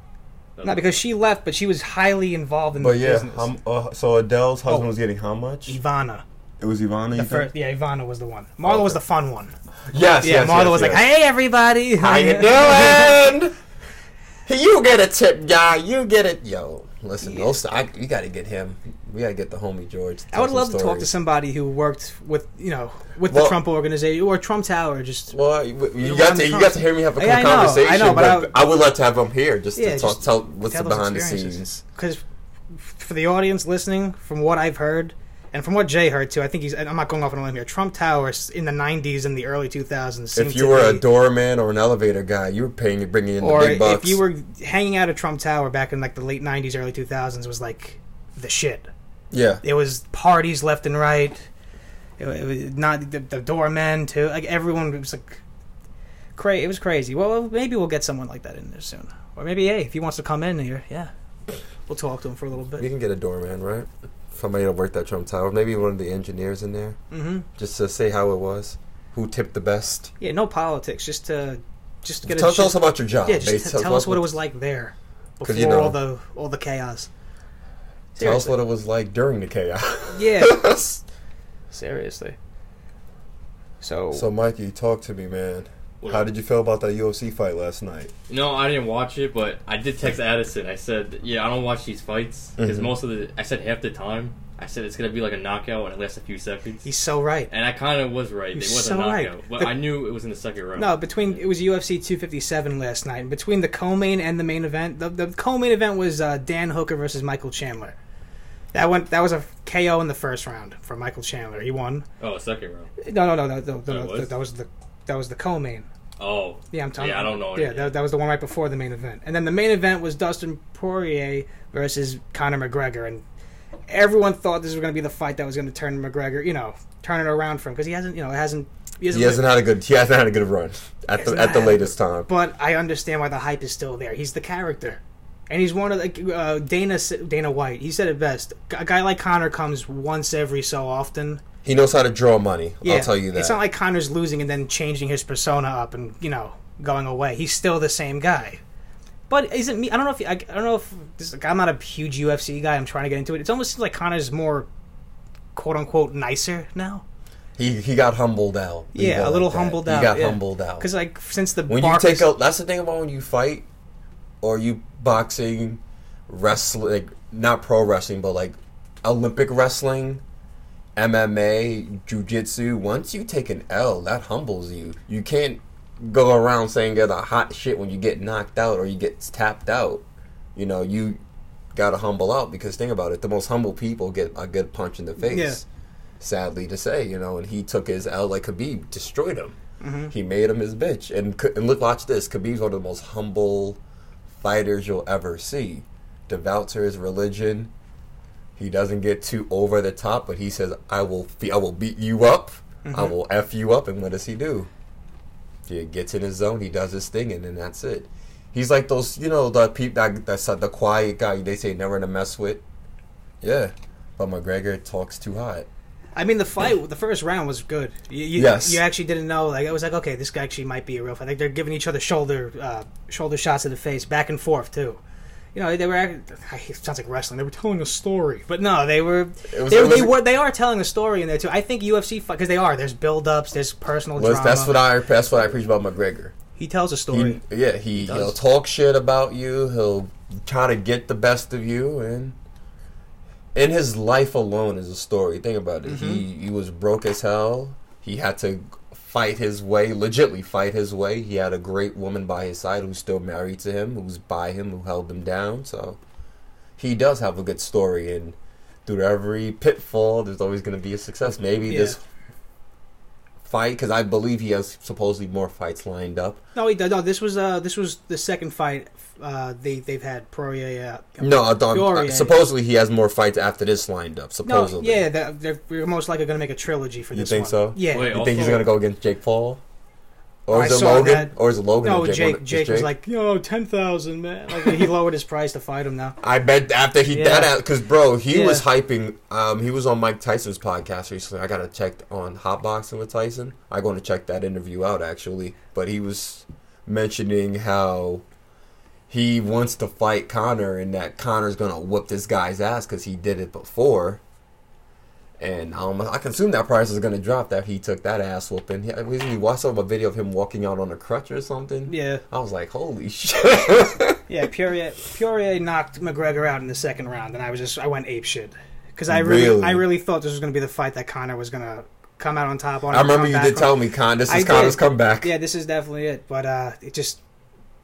Not because she left, but she was highly involved in But the yeah, business. um, uh, so Adele's husband Oh. was getting how much? Ivana, It was Ivana. the you first, think? yeah, Ivana was the one. Marla was the fun one. Yes, Yeah, yes, Marla yes, was like, "Hey, everybody, How you *laughs* doing? *laughs* you get a tip, guy. You get it, yo. Listen, Yeah. those, I, you got to get him. We got to get the homie George. I would love some to talk to somebody who worked with, you know, with Well- the Trump organization or Trump Tower. Just Well, you, you got to you got to hear me have a Yeah, I know, conversation. I know, but but I, would love to have him here just Yeah, to talk, just tell what's tell the behind the scenes. because for the audience listening, from what I've heard and from what Jay heard too, I think he's. I'm not going off on a limb here. Trump Towers in the '90s and the early 2000s. seemed If you were a doorman or an elevator guy, you were paying bringing in or the big bucks. if you were hanging out at Trump Tower back in like the late '90s, early 2000s, was like the shit. yeah, It was parties left and right. It, it was not the, the doormen too. Like everyone was like, cra- It was crazy. Well, maybe we'll get someone like that in there soon, or maybe hey, if he wants to come in here, yeah, we'll talk to him for a little bit. you can get a doorman, right? Somebody that worked at Trump Tower, maybe one of the engineers in there, hmm just to say how it was, who tipped the best. Yeah, no politics. Just to just to get Tell, a tell us about your job. yeah, just babe. t- tell us what it was like there before you know- all the all the chaos. Tell us what it was like during the chaos. Yeah, *laughs* seriously. So, so, Mikey, talk to me, man. What- How did you feel about that UFC fight last night? No, I didn't watch it, but I did text Addison. I said, "Yeah, I don't watch these fights because Mhm. most of the." I said half the time. I said it's gonna be like a knockout and it lasts a few seconds. he's so right. And I kind of was right. You're It was so a right. knockout, but The- I knew it was in the second round. No, between it was UFC 257 last night. And between the co-main and the main event, the, the co-main event was uh, Dan Hooker versus Michael Chandler. That went. That was a KO in the first round for Michael Chandler. He won. Oh, second round. No, no, no, no, no, no, no was? that was the that was the co-main. Oh, Yeah, I'm telling Yeah, I don't know Yeah, that, that was the one right before the main event. And then the main event was Dustin Poirier versus Conor McGregor. And everyone thought this was going to be the fight that was going to turn McGregor, you know, turn it around for him. Because he hasn't, you know, hasn't. He hasn't, He hasn't had a good. He hasn't had a good run at the at the latest time. But I understand why the hype is still there. He's the character. And he's one of the. Uh, Dana, Dana White, he said it best. A guy like Conor comes once every so often. He knows how to draw money. Yeah, I'll tell you that. It's not like Conor's losing and then changing his persona up and you know going away. He's still the same guy. But isn't me? I don't know if I, I don't know if this, I'm not a huge UFC guy. I'm trying to get into it. It's almost seems like Conor's more quote unquote nicer now. he he got humbled out. Yeah, it a little like that. humbled He out, He got yeah. humbled out. Because like since the when you take out that's the thing about when you fight or you boxing wrestling like not pro wrestling but like olympic wrestling mma jiu-jitsu once you take an l that humbles you you can't go around saying you're the hot shit when you get knocked out or you get tapped out you know you gotta humble out because think about it the most humble people get a good punch in the face Yeah. sadly to say you know and he took his l like khabib destroyed him Mm-hmm. he made him his bitch. And, and look, watch this. Khabib's one of the most humble fighters you'll ever see. Devout to his religion. He doesn't get too over the top, but he says, "I will, fe- I will beat you up. I will f you up." And what does he do? He gets in his zone. He does his thing, and then that's it. He's like those, you know, the people that that's the quiet guy. They say never to mess with. Yeah, but McGregor talks too hot. I mean, the fight, the first round was good. You, you, Yes. you actually didn't know. Like, I was like, okay, this guy actually might be a real fight. Like, they're giving each other shoulder, uh, shoulder shots to the face, back and forth too. You know, they were. It sounds like wrestling. They were telling a story, but no, they were. Was- they, was they a- were. They are telling a story in there too. I think UFC because they are. There's build-ups. There's personal Was, drama. that's what I that's what I preach about McGregor. he tells a story. He, yeah, he, does. he'll talk shit about you. He'll try to get the best of you, and in his life alone is a story. Think about it. He mm-hmm. he was broke as hell. He had to fight his way, legitly fight his way. He had a great woman by his side who's still married to him, who's by him, who held him down. So he does have a good story, and through every pitfall, there's always going to be a success. Maybe Yeah. this fight, because I believe he has supposedly more fights lined up. no, he does. no. This was uh, this was the second fight. Uh, they they've had Poirier. Uh, No, I thought, Poirier. supposedly he has more fights after this lined up. No, Supposedly, yeah, they're, they're we're most likely going to make a trilogy for You this think one. so? Yeah. Wait, You think he's gonna go against Jake Paul, or I is it saw Logan, that. or is it Logan? No, or Jake. One- Jake, was like, "Yo, ten thousand, man." Like he lowered his price to fight him now. I bet after he Yeah. that because bro, he Yeah. was hyping. Um, he was on Mike Tyson's podcast recently. I gotta check on Hot Hotboxing with Tyson. I'm going to check that interview out actually. But he was mentioning how he wants to fight Conor and that Conor's gonna whoop this guy's ass because he did it before. And um, I can assume that price is gonna drop that he took that ass whooping. He, we watched some a video of him walking out on a crutch or something. Yeah, I was like, holy *laughs* shit. yeah. Poirier, Poirier knocked McGregor out in the second round, and I was just I went ape shit because I really, Really? I really thought this was going to be the fight that Conor was going to come out on top on. I remember you did on. tell me, Con, this I is did. Conor's comeback. Yeah, this is definitely it. But uh, it just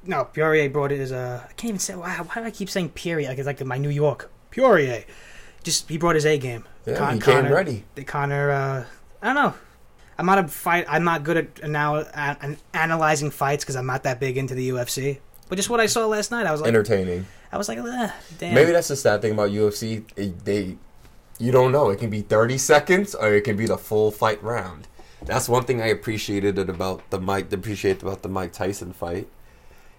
no. Poirier brought it as a. I can't even say. Why, why do I keep saying Poirier? Like it's like my New York Poirier. Just he brought his A game. Yeah, Con- he came Conor- ready. The Conor. Uh, I don't know. I'm not a fight. I'm not good at now an analyzing fights because I'm not that big into the UFC. But just what I saw last night, I was like, Entertaining. I was like, damn. Maybe that's the sad thing about UFC. It, they, you don't know. It can be 30 seconds or it can be the full fight round. That's one thing I appreciated about the Mike. Appreciate about the Mike Tyson fight.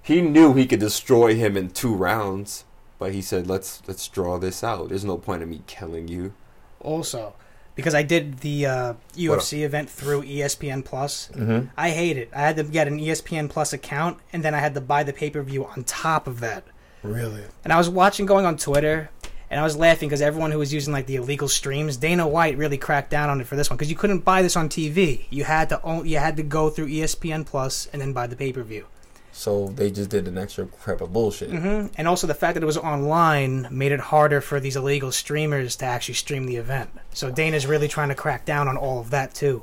He knew he could destroy him in two rounds, but he said, "Let's let's draw this out. There's no point in me killing you." also because I did the uh, UFC event through ESPN Plus. Mm-hmm. I hate it. I had to get an ESPN Plus account, and then I had to buy the pay per view on top of that. Really? And I was watching going on Twitter, and I was laughing because everyone who was using like the illegal streams, Dana White really cracked down on it for this one because you couldn't buy this on TV. You had to own, you had to go through ESPN Plus and then buy the pay per view. So they just did an extra crap of bullshit. hmm And also the fact that it was online made it harder for these illegal streamers to actually stream the event. So Dana's really trying to crack down on all of that too.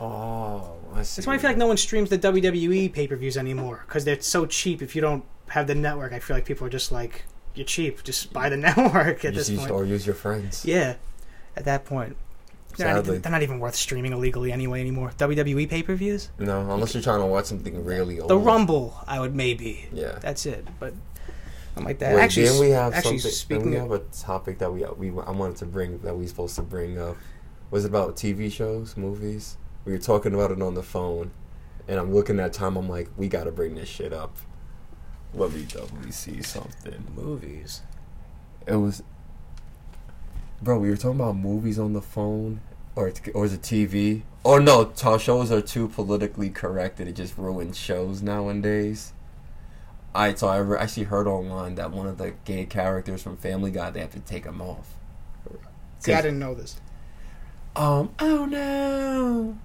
Oh, I see. That's why I feel like no one streams the WWE pay per views anymore because they're so cheap. If you don't have the network, I feel like people are just like, "You're cheap. Just buy the *laughs* network." At Use- this point, or use your friends. yeah. At that point, They're not, even, they're not even worth streaming illegally anyway anymore. WWE pay per views, No, unless you're trying to watch something really old. the Rumble, I would maybe. Yeah. That's it. But I'm like that. Wait, actually, didn't we have actually something? speaking Didn't we of, have a topic that we we I wanted to bring that we were supposed to bring up? Was it about TV shows, movies? We were talking about it on the phone, and I'm looking at time. I'm like, we got to bring this shit up. Let me let me see something. movies. It was, bro. We were talking about movies on the phone, or t- or is it TV? Or no, talk shows are too politically correct, and it just ruins shows nowadays. I so I re- actually heard online that one of the gay characters from Family Guy they have to take him off. See, I didn't know this. Um. Oh no!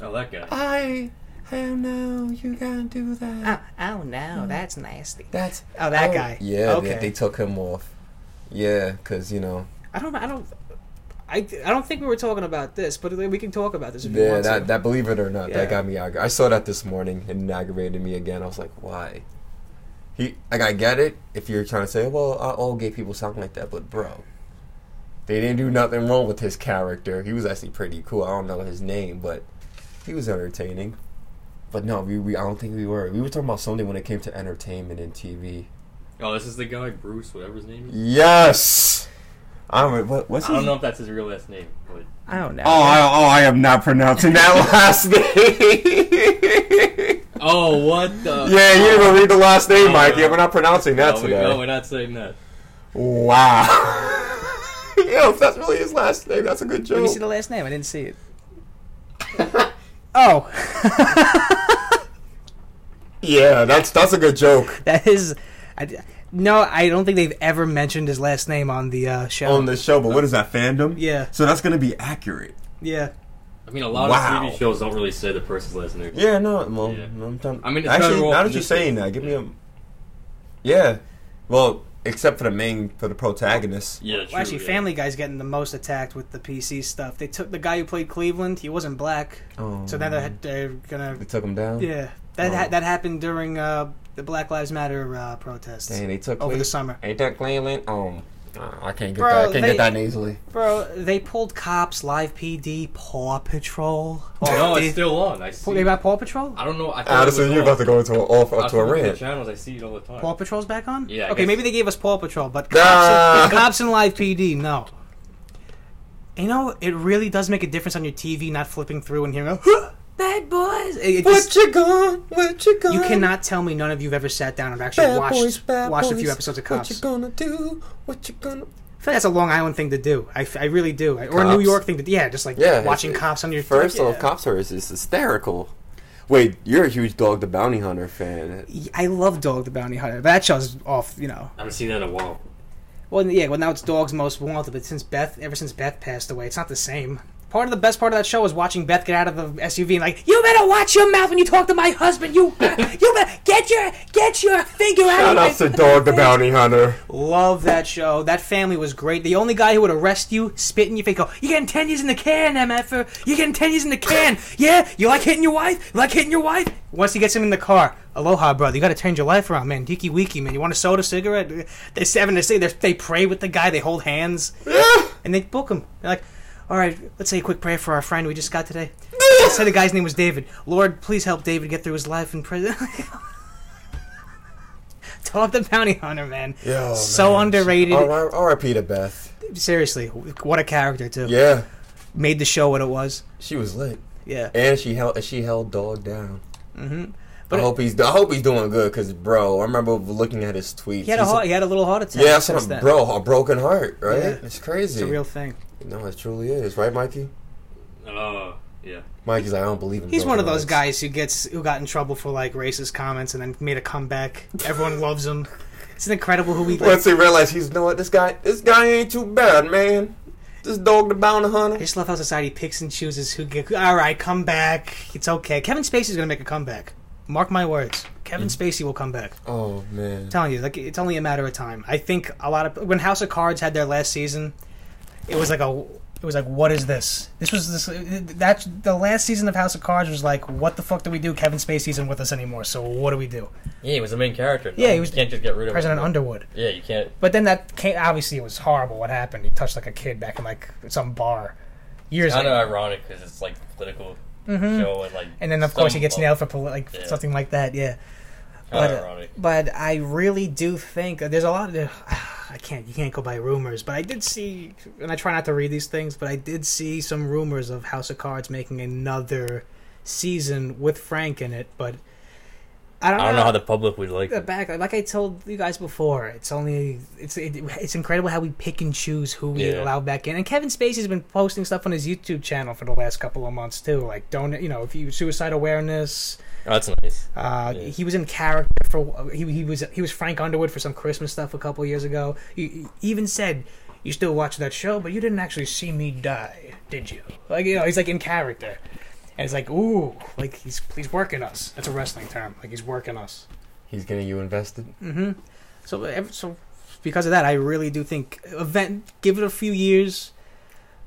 Oh, that guy. I. Oh no! You can't do that. oh no, that's nasty. That's. Oh, that oh, guy. Yeah. Okay. They, they took him off. Yeah, cause you know. I don't. I don't. I, I don't think we were talking about this, but we can talk about this if you Yeah, want that to. that believe it or not, Yeah. that got me aggravated. I saw that this morning and it aggravated me again. I was like, why? He like I get it if you're trying to say, well, uh, all gay people sound like that, but bro, they didn't do nothing wrong with his character. He was actually pretty cool. I don't know his name, but he was entertaining. But no, we, we I don't think we were. We were talking about something when it came to entertainment and TV. Oh, this is the guy, Bruce, whatever his name is. Yes, I'm. What, what's I don't know if that's his real last name, but I don't know. Oh, I, oh, I am not pronouncing that *laughs* last name. *laughs* oh, what the? Yeah, you didn't even read the last name, Oh, Mike. no. Yeah, we're not pronouncing that no, we, today. no, we're not saying that. Wow. *laughs* Yo, if that's really his last name, that's a good Let me joke. see the last name. I didn't see it. oh, yeah, that's that's a good joke that is. I, no, I don't think they've ever mentioned his last name on the uh, show. on the show. But what is that fandom? Yeah. So that's gonna be accurate. yeah. I mean, a lot Wow. of TV shows don't really say the person's last name. Yeah, no, well, Yeah. I'm done. I mean, it's actually, better off now that you're this saying that, give me a. Yeah, well, except for the main for the protagonist. Yeah, true. Well, actually, yeah. Family Guy's getting the most attacked with the PC stuff. They took the guy who played Cleveland. He wasn't black, Oh, so then they're, they're gonna. they took him down. Yeah, that Oh. ha- that happened during uh, the Black Lives Matter uh, protests Dang, they took over the summer. Ain't that Cleveland? Um, uh, I can't get Bro, that. I can't they- get that nasally. Bro, they pulled cops, Live PD, Paw Patrol. Oh, No, They- it's still on. I see. They got Paw Patrol. I don't know. I Addison, you're on. about to go into a, off I to a rant. channels. I see it all the time. Paw Patrol's back on. Yeah, I Okay, guess- maybe they gave us Paw Patrol, but Nah. cops, and, cops and Live PD, no. You know, it really does make a difference on your TV, not flipping through and hearing, "Huh, "Bad boys." It, it just- What you gonna? What you gonna? you cannot tell me none of you've ever sat down and actually Bad watched boys, bad watched a few episodes of Cops. What you gonna do? What you gonna? I feel like that's a Long Island thing to do. I, f- I really do, or a New York thing to do. Yeah, just like Yeah, watching cops on your First yeah. off, Cops are is is hysterical. Wait, you're a huge Dog the Bounty Hunter fan. I love Dog the Bounty Hunter. But that show's off, you know. I haven't seen that in a while. Well, yeah, well now it's Dog's Most Wanted, but since Beth, ever since Beth passed away, it's not the same. Part of the best part of that show was watching Beth get out of the SUV and like, you better watch your mouth when you talk to my husband. You, *laughs* you better get your get your finger out Shout of out to Dog the Bounty Hunter. Love that show. That family was great. The only guy who would arrest you, spit in your face, go, "You getting ten years in the can, MFer? You getting ten years in the can? Yeah, you like hitting your wife? You like hitting your wife?" Once he gets him in the car, aloha, brother. You got to turn your life around, man. Deaky weeky, man. You want a soda, cigarette? They're seven. They say they pray with the guy. They hold hands, and they book him. They're like, "All right, let's say a quick prayer for our friend we just got today." *laughs* They said the guy's name was David. Lord, please help David get through his life in prison. *laughs* Dog the bounty hunter, man. Yo, so man. underrated. R.I.P. to Beth. Seriously, what a character too. Yeah, Made the show what it was. she was lit, Yeah. and she held she held Dog down. Mm-hmm. I hope he's I hope he's doing good, cause bro, I remember looking at his tweets. He had a heart, he had a little heart attack. yeah, that's then. Bro, a broken heart, right? Yeah. It's crazy. It's a real thing. No, it truly is, right, Mikey? Oh, yeah. Mikey's like, I don't believe in. He's one of those hearts. guys who gets who got in trouble for like racist comments and then made a comeback. Everyone *laughs* loves him. It's incredible who he. Like, Once he realized he's, you know what, this guy, this guy ain't too bad, man. This dog the bounty I hunter. just love how society picks and chooses who get. All right, come back. It's okay. Kevin Spacey's gonna make a comeback. Mark my words. Kevin mm. Spacey will come back. Oh man. I'm telling you, like it's only a matter of time. I think a lot of when House of Cards had their last season, it was like a it was like what is this? This was this that the last season of House of Cards was like what the fuck do we do? Kevin Spacey isn't with us anymore, so what do we do? Yeah, he was the main character. Yeah, he was You can't just get rid of President him. Underwood. Yeah, you can't. But then that came, obviously it was horrible what happened. He touched like a kid back in like some bar. years Kind of ironic because it's like political Mhm. show and like. And then of course he gets nailed for poli- like Yeah. something like that. Yeah. But. But I really do think there's a lot of *sighs* I can't you can't go by rumors, but I did see and I try not to read these things, but I did see some rumors of House of Cards making another season with Frank in it, but I don't, I don't know how the public would like. the it. back like I told you guys before, it's only it's it, it's incredible how we pick and choose who we Yeah. allow back in. And Kevin Spacey's been posting stuff on his YouTube channel for the last couple of months too, like don't you know if you suicide awareness, Oh, that's nice. uh, Yeah. He was in character for he, he was he was Frank Underwood for some Christmas stuff a couple years ago. He, he even said, "You still watch that show, but you didn't actually see me die, did you?" Like you know, he's like in character, and it's like, ooh, like he's he's working us. That's a wrestling term. Like he's working us. He's getting you invested. Mm hmm So so because of that, I really do think event. Give it a few years,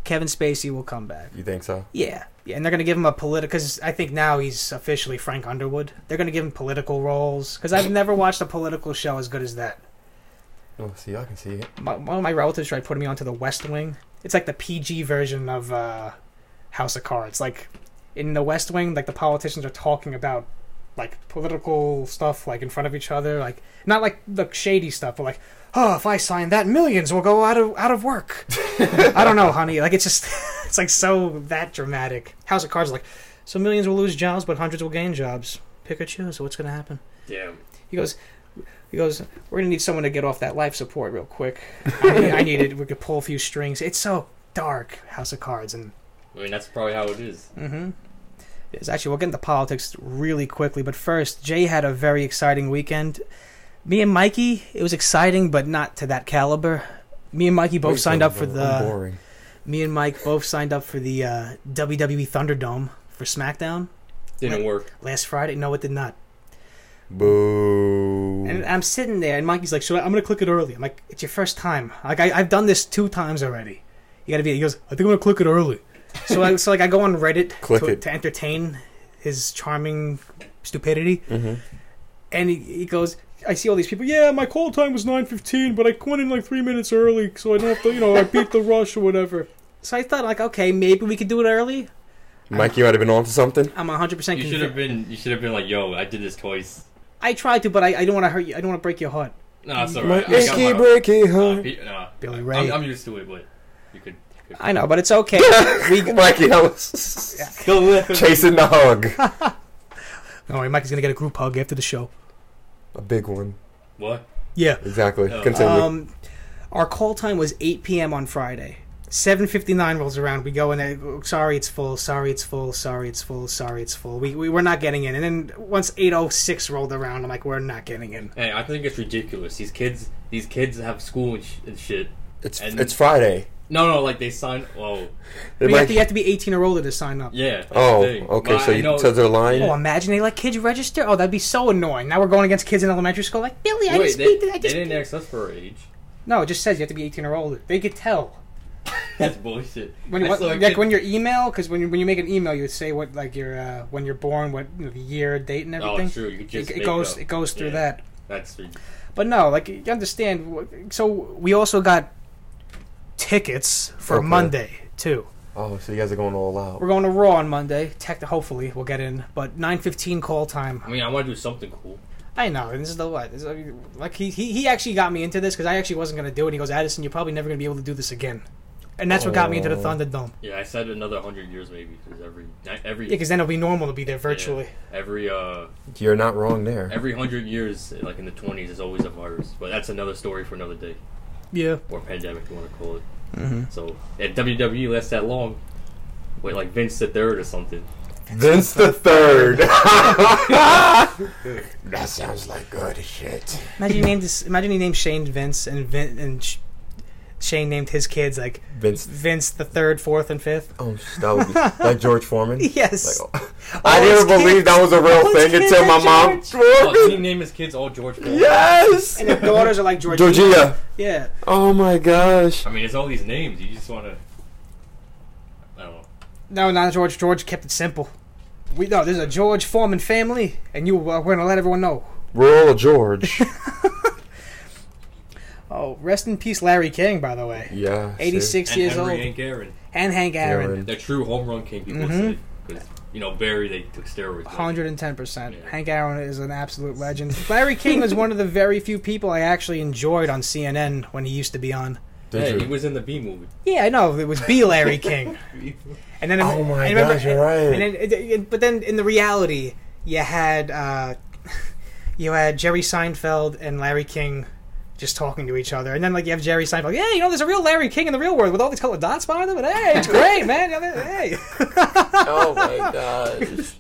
Kevin Spacey will come back. You think so? Yeah, yeah, and they're gonna give him a political. Because I think now he's officially Frank Underwood. They're gonna give him political roles. Because I've never watched a political show as good as that. Oh, see, I can see it. My, one of my relatives tried putting me onto the West Wing. It's like the PG version of uh, House of Cards. Like in the West Wing, like the politicians are talking about like political stuff, like in front of each other. Like not like the shady stuff, but like, oh, if I sign that, millions will go out of out of work. *laughs* I don't know, honey. Like it's just, *laughs* it's like so that dramatic. House of Cards, is like, so millions will lose jobs, but hundreds will gain jobs. Pick or choose. So what's gonna happen? Yeah. He goes, he goes, we're gonna need someone to get off that life support real quick. *laughs* I need, I need it. We could pull a few strings. It's so dark, House of Cards, and I mean, that's probably how it is. mm-hmm. It's actually we'll get into politics really quickly, but first, Jay had a very exciting weekend. Me and Mikey, it was exciting, but not to that caliber. Me and Mikey both Wait, signed up for the. boring. Me and Mike both signed up for the uh, WWE Thunderdome for SmackDown Didn't Wait. work. last Friday. No, it did not. Boo. And I'm sitting there, and Mikey's like, "So I'm gonna click it early." I'm like, "It's your first time. Like I, I've done this two times already. You gotta be." He goes, "I think I'm gonna click it early." So I, so like I go on Reddit *laughs* Click to, it. to entertain his charming stupidity, mm-hmm. and he, he goes, "I see all these people. Yeah, my call time was 9:15, but I went in like three minutes early, so I don't have to, you know, I beat the rush or whatever." So I thought, like, okay, maybe we could do it early. Mike, you might have been on to something. I'm 100 percent You should have been. You should have been like, "Yo, I did this twice." I tried to, but I, I don't want to hurt you. I don't want to break your heart, No, it's My alright. I got icky my- breaky Nah, heart. pe- nah, Billy I'm- Ray. I'm, used to it, but you could. You could. I know, but it's okay. *laughs* we, Mikey, I was Go with chasing the hug. *laughs* don't worry, Mikey's gonna get a group hug after the show. A big one. What? Yeah. Exactly. Oh. Continue. Um, our call time was 8 p.m. on Friday. 7:59 rolls around. We go in there. "Oh, Sorry, it's full. Sorry, it's full. Sorry, it's full. Sorry, it's full. We we were not getting in. And then once 8:06 rolled around, I'm like, we're not getting in. Hey, I think it's ridiculous. These kids, these kids have school and, sh- and shit. it's and- it's Friday. No, no, like they sign. Whoa, They You have, might- to, you have to be 18 or older to sign up. yeah. oh, okay. But So I you know- so they're lying. Oh, imagine they let kids register. Oh, that'd be so annoying. Now we're going against kids in elementary school. Like Billy, I just they, beat. I they didn't ask us for our age. no, it just says you have to be 18 or older. They could tell. *laughs* That's bullshit. When, what, like kid- when your email, because when you, when you make an email, you say what like your uh, when you're born, what you know, the year, date, and oh, everything. it's true. You just it, it goes up. it goes through Yeah. that. That's re- But no, like you understand. So we also got tickets for Okay. Monday too. Oh, so you guys are going all out. We're going to Raw on Monday. Tech, hopefully we'll get in. But nine fifteen call time. I mean, I want to do something cool. I know. And this is the what? This is, I mean, like he, he he actually got me into this because I actually wasn't gonna do it. He goes, Addison, you're probably never gonna be able to do this again. And that's what got me into the Oh. Thunderdome. Yeah, I said another hundred years maybe because every every Yeah, because then it'll be normal to be there virtually. every uh You're not wrong there. every hundred years, like in the twenties, is always a virus. But that's another story for another day, Yeah. or pandemic, you want to call it. Mm-hmm. So if WWE lasts that long, wait, like Vince the third or something. Vince the third. *laughs* that sounds like good shit. Imagine he named this. Imagine he named Shane Vince and Vin, and Sh- Shane named his kids like Vince. Vince the third, fourth, and fifth. Oh, that would be like George Foreman. *laughs* Yes. Like, oh, *laughs* I didn't believe kids- that was a real thing until my are mom. George. Oh, he name his kids all George? Foreman? Yes. And their daughters are like *laughs* Georgia. Georgia. Yeah. Oh my gosh. I mean, it's all these names. You just want to. I don't know. No, not George. George kept it simple. We know there's a George Foreman family, and you uh, we're gonna let everyone know. Rural George. Oh, rest in peace, Larry King. By the way, Yeah. 86 and years Henry old, Hank Aaron. and Hank Aaron. Aaron. The true home run king, people Mhm. say. Because, you know, Barry, they took steroids. Hundred and ten percent. Hank Aaron is an absolute legend. Larry King was one of the very few people I actually enjoyed on CNN when he used to be on. Did Yeah, you? he was in the B movie. Yeah, I know it was B. Larry *laughs* King, and then Oh my I remember- gosh, you're right. And then, it- it- but then in the reality, you had uh, *laughs* you had Jerry Seinfeld and Larry King just talking to each other, and then like you have Jerry Seinfeld, yeah, you know, there's a real Larry King in the real world with all these colored dots behind him, and hey, it's great, man. Hey, *laughs* oh my gosh.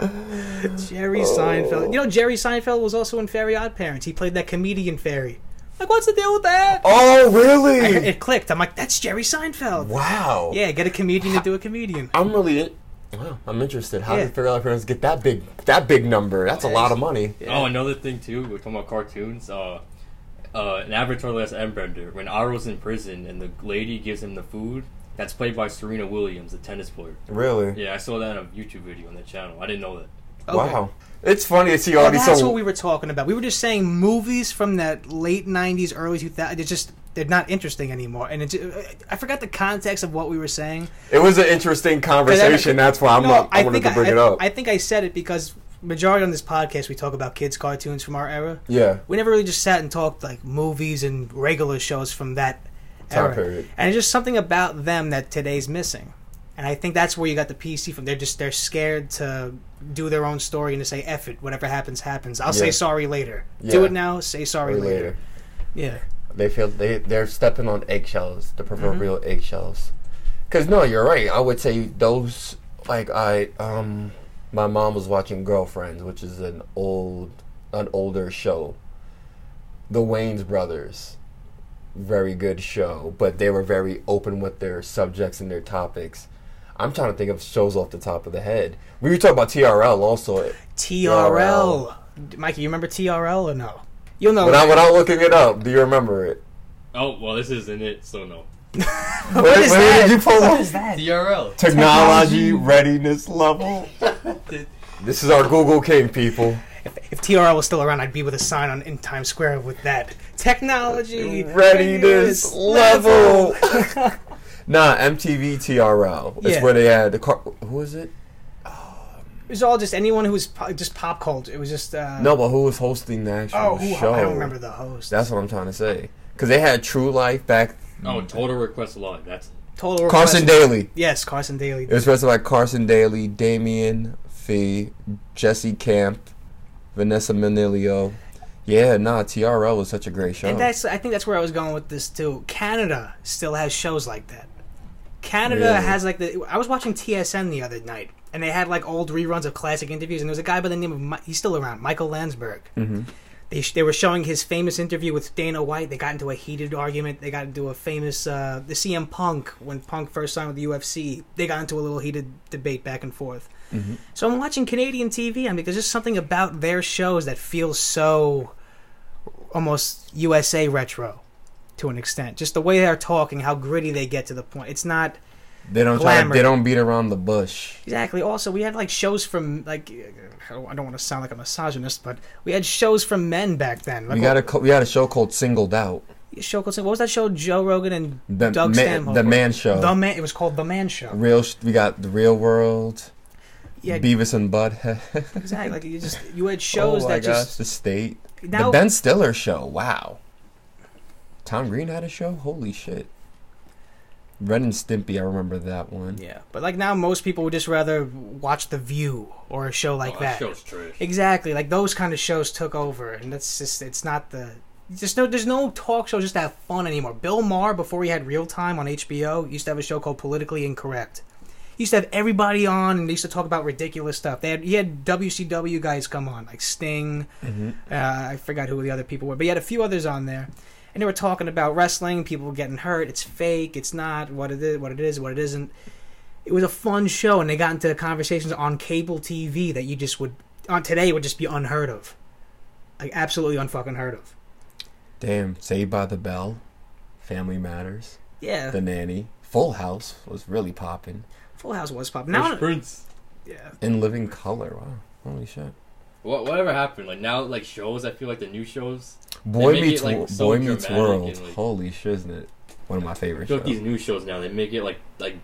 *laughs* Jerry Oh. Seinfeld. You know, Jerry Seinfeld was also in Fairy Odd Parents. He played that comedian fairy. Like, what's the deal with that? Oh I- really? it clicked. I'm like, that's Jerry Seinfeld. Wow. Yeah, get a comedian to do a comedian. I'm really. In- wow, I'm interested. How Yeah. did Fairy Odd Parents get that big? That big number? That's a lot of money. Oh, another thing, too, we're talking about cartoons. Uh, uh, in Avatar The Last Airbender, when Iroh's in prison and the lady gives him the food, that's played by Serena Williams, the tennis player. Really? Yeah, I saw that on a YouTube video on that channel. I didn't know that. Okay. Wow. It's funny to see all these. that's so, what we were talking about. We were just saying movies from that late '90s, early 2000s. It's just they're not interesting anymore. And it, I forgot the context of what we were saying. it was an interesting conversation. That's why I'm. No, not, I, I wanted to bring I, it up. I think I said it because majority on this podcast we talk about kids cartoons from our era. yeah. We never really just sat and talked like movies and regular shows from that Time era. period. And it's just something about them that today's missing. And I think that's where you got the PC from. They're just they're scared to do their own story and to say F it, whatever happens happens. I'll say sorry later. Do it now, say sorry later. later. Yeah. They feel they they're stepping on eggshells, the proverbial Mm-hmm. eggshells. Cause no, you're right. I would say those like I um my mom was watching Girlfriends, which is an old an older show. The Wayans brothers. Very good show, but they were very open with their subjects and their topics. I'm trying to think of shows off the top of the head. We were talking about TRL also. TRL. Mikey, you remember TRL or no? You'll know. Without, without looking it up, do you remember it? Oh, well, this isn't it, so no. What is where that? did you pull What up? is that? DRL. Technology readiness level. *laughs* this is our Google King, people. If, if TRL was still around, I'd be with a sign on in Times Square with that technology Readiness level. nah, MTV TRL. It's Yeah. where they had the car. Who was it? It was all just anyone who was po- just pop culture. It was just uh, No, but who was hosting the actual Oh, who, show? I don't remember the host. That's what I'm trying to say. Because they had True Life back. Oh, Total Request Live. That's Total Carson Request- Daly. Yes, Carson Daly. It was hosted by Carson Daly, Damien Fahey, Jesse Camp, Vanessa Minnillo. Yeah, nah, TRL was such a great show. And that's I think that's where I was going with this too. Canada still has shows like that. Canada Really? has like the. I was watching TSN the other night, and they had like old reruns of classic interviews, and there was a guy by the name of he's still around, Michael Landsberg. hmm They sh- they were showing his famous interview with Dana White. They got into a heated argument. They got into a famous uh, the CM Punk when Punk first signed with the UFC. They got into a little heated debate back and forth. Mhm. So I'm watching Canadian TV. I mean, there's just something about their shows that feels so almost USA retro to an extent. Just the way they're talking, how gritty they get to the point. It's not They don't try to, they don't beat around the bush. exactly. Also, we had like shows from like I don't want to sound like a misogynist, but we had shows from men back then. Like We got a we had a show called Singled Out. show called what was that show? Joe Rogan and The Doug man, Stanhope. the man show. The man. It was called The Man Show. Real. We got the Real World. Yeah, Beavis and Butthead. exactly. Like you just you had *laughs* shows oh that gosh, just the state. now the Ben Stiller show. Wow. Tom Green had a show. Holy shit. Ren and Stimpy. I remember that one. Yeah, but like now, most people would just rather watch The View or a show like oh, that. show's trash. Exactly, like those kind of shows took over, and that's just it's not the just no there's no talk show just to have fun anymore. Bill Maher before he had Real Time on HBO used to have a show called Politically Incorrect. He used to have everybody on, and they used to talk about ridiculous stuff. They had he had WCW guys come on, like Sting. Mm-hmm. Uh, I forgot who the other people were, but he had a few others on there, and they were talking about wrestling. People getting hurt. It's fake. It's not what it is. What it is. What it isn't. It was a fun show, and they got into conversations on cable TV that you just would on today would just be unheard of, like absolutely unfucking heard of. Damn. Saved by the Bell. Family Matters. Yeah, The Nanny. Full House was really popping. Full House was popping. Fresh Now, Prince. yeah, In Living Color. Wow. Holy shit. What whatever happened? Like now, like shows. I feel like the new shows. Boy make it, Meets like, so Boy Meets World. and, like- Holy shit, isn't it? One of my I favorite feel like shows. these new shows now they make it like like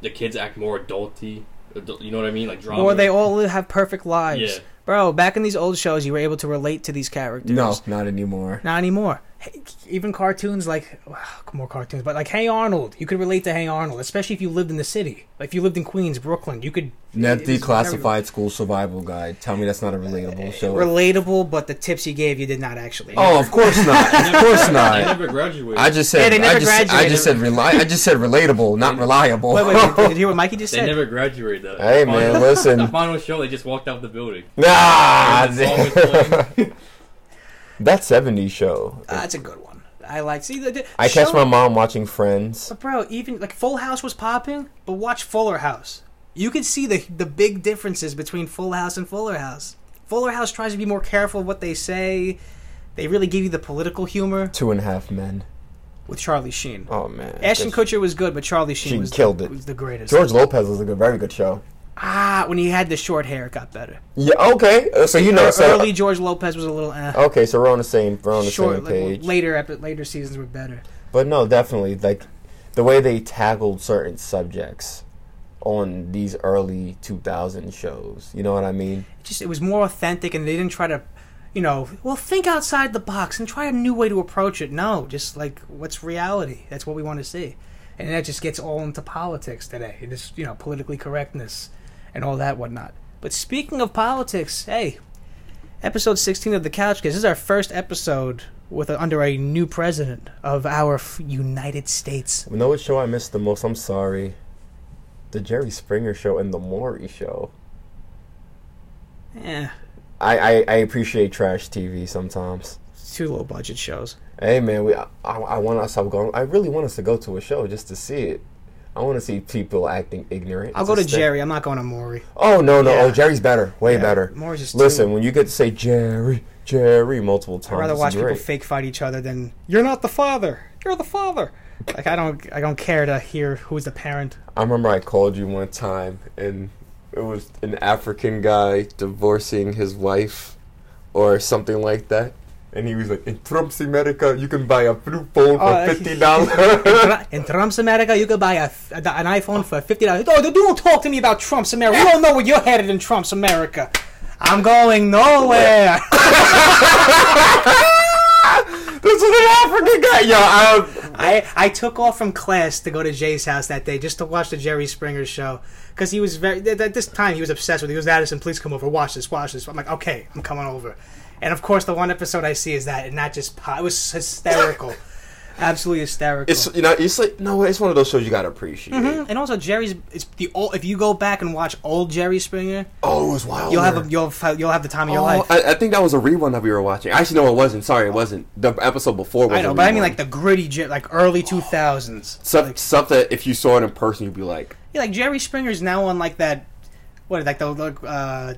the kids act more adulty. Adult, you know what I mean? Like drama. Or they all have perfect lives. Yeah. Bro, back in these old shows, you were able to relate to these characters. No, not anymore. Not anymore. Hey, even cartoons like well, more cartoons, but like Hey Arnold, you could relate to Hey Arnold, especially if you lived in the city. Like if you lived in Queens, Brooklyn, you could. Ned Declassified School Survival Guide. Tell me that's not a relatable show. relatable, but the tips he gave you did not actually. oh, of course not. *laughs* Of course They not. never graduated. I just said. Yeah, they never I just, I just said. Reli- I just said relatable, not reliable. wait, wait, wait, did you hear what Mikey just said? they never graduated. The Hey, final- man, listen. The final show, they just walked out of the building. nah. *laughs* And the song was playing. That '70s show. Uh, that's a good one. I like. See, the, the I catch my mom watching Friends. But bro, even like Full House was popping, but watch Fuller House. You can see the the big differences between Full House and Fuller House. Fuller House tries to be more careful of what they say. They really give you the political humor Two and a Half Men. with Charlie Sheen. Oh man. Ashton Kutcher was good, but Charlie Sheen She was killed the, it. was the greatest. George Lopez was a good, very good show. Ah, when he had the short hair, it got better. Yeah. Okay. Uh, So you know. So, Early George Lopez was a little eh. Okay, so we're on the same. We're on the short. same like, page. later, epi- later seasons were better. But no, definitely like the way they tackled certain subjects on these early 2000 shows. You know what I mean? It just it was more authentic, and they didn't try to, you know, well, think outside the box and try a new way to approach it. No, just like what's reality? That's what we want to see, and that just gets all into politics today. It is you know politically correctness and all that whatnot. But speaking of politics, hey, episode sixteen of the Couch Kids. This is our first episode with a, under a new president of our f- United States. You know what show I missed the most? I'm sorry. The Jerry Springer show and the Maury show. Eh, I, I, I appreciate trash TV sometimes. It's two low budget shows. Hey man, we I, I want us. I'm going. I really want us to go to a show just to see it. I want to see people acting ignorant. I'll go to Jerry. I'm not going to Maury. Oh no no! Oh, yeah. Oh Jerry's better, way Yeah, better. Maury's just too- Listen, when you get to say Jerry, Jerry multiple times, I'd rather watch people fake fight each other than you're not the father. You're the father. Like I don't I don't care to hear who's the parent. I remember I called you one time, and it was an African guy divorcing his wife, or something like that. And he was like, "In Trump's America, you can buy a flip phone for oh, fifty dollars. Tru- in Trump's America, you can buy a, an iPhone for fifty dollars. Oh, don't talk to me about Trump's America. We don't know where you're headed in Trump's America. I'm going nowhere. *laughs* this is an African guy, yo. I, I I took off from class to go to Jay's house that day just to watch the Jerry Springer show because he was very at at this time he was obsessed with. it. He was Addison, please come over, watch this, watch this. I'm like, okay, I'm coming over. And of course, the one episode I see is that, and not just po- it was hysterical, *laughs* absolutely hysterical. it's you know, it's like no, it's one of those shows you gotta appreciate. Mhm. And also, Jerry's it's the old. If you go back and watch old Jerry Springer, Oh, it was wild. you'll have a, you'll have, you'll have the time of your Oh, life. I, I think that was a rerun that we were watching. Actually, no, it wasn't. Sorry, it wasn't. The episode before was. I know, but I mean like the gritty, like early two thousands. stuff, stuff that if you saw it in person, you'd be like, Yeah, like Jerry Springer's now on like that, what like the the, uh,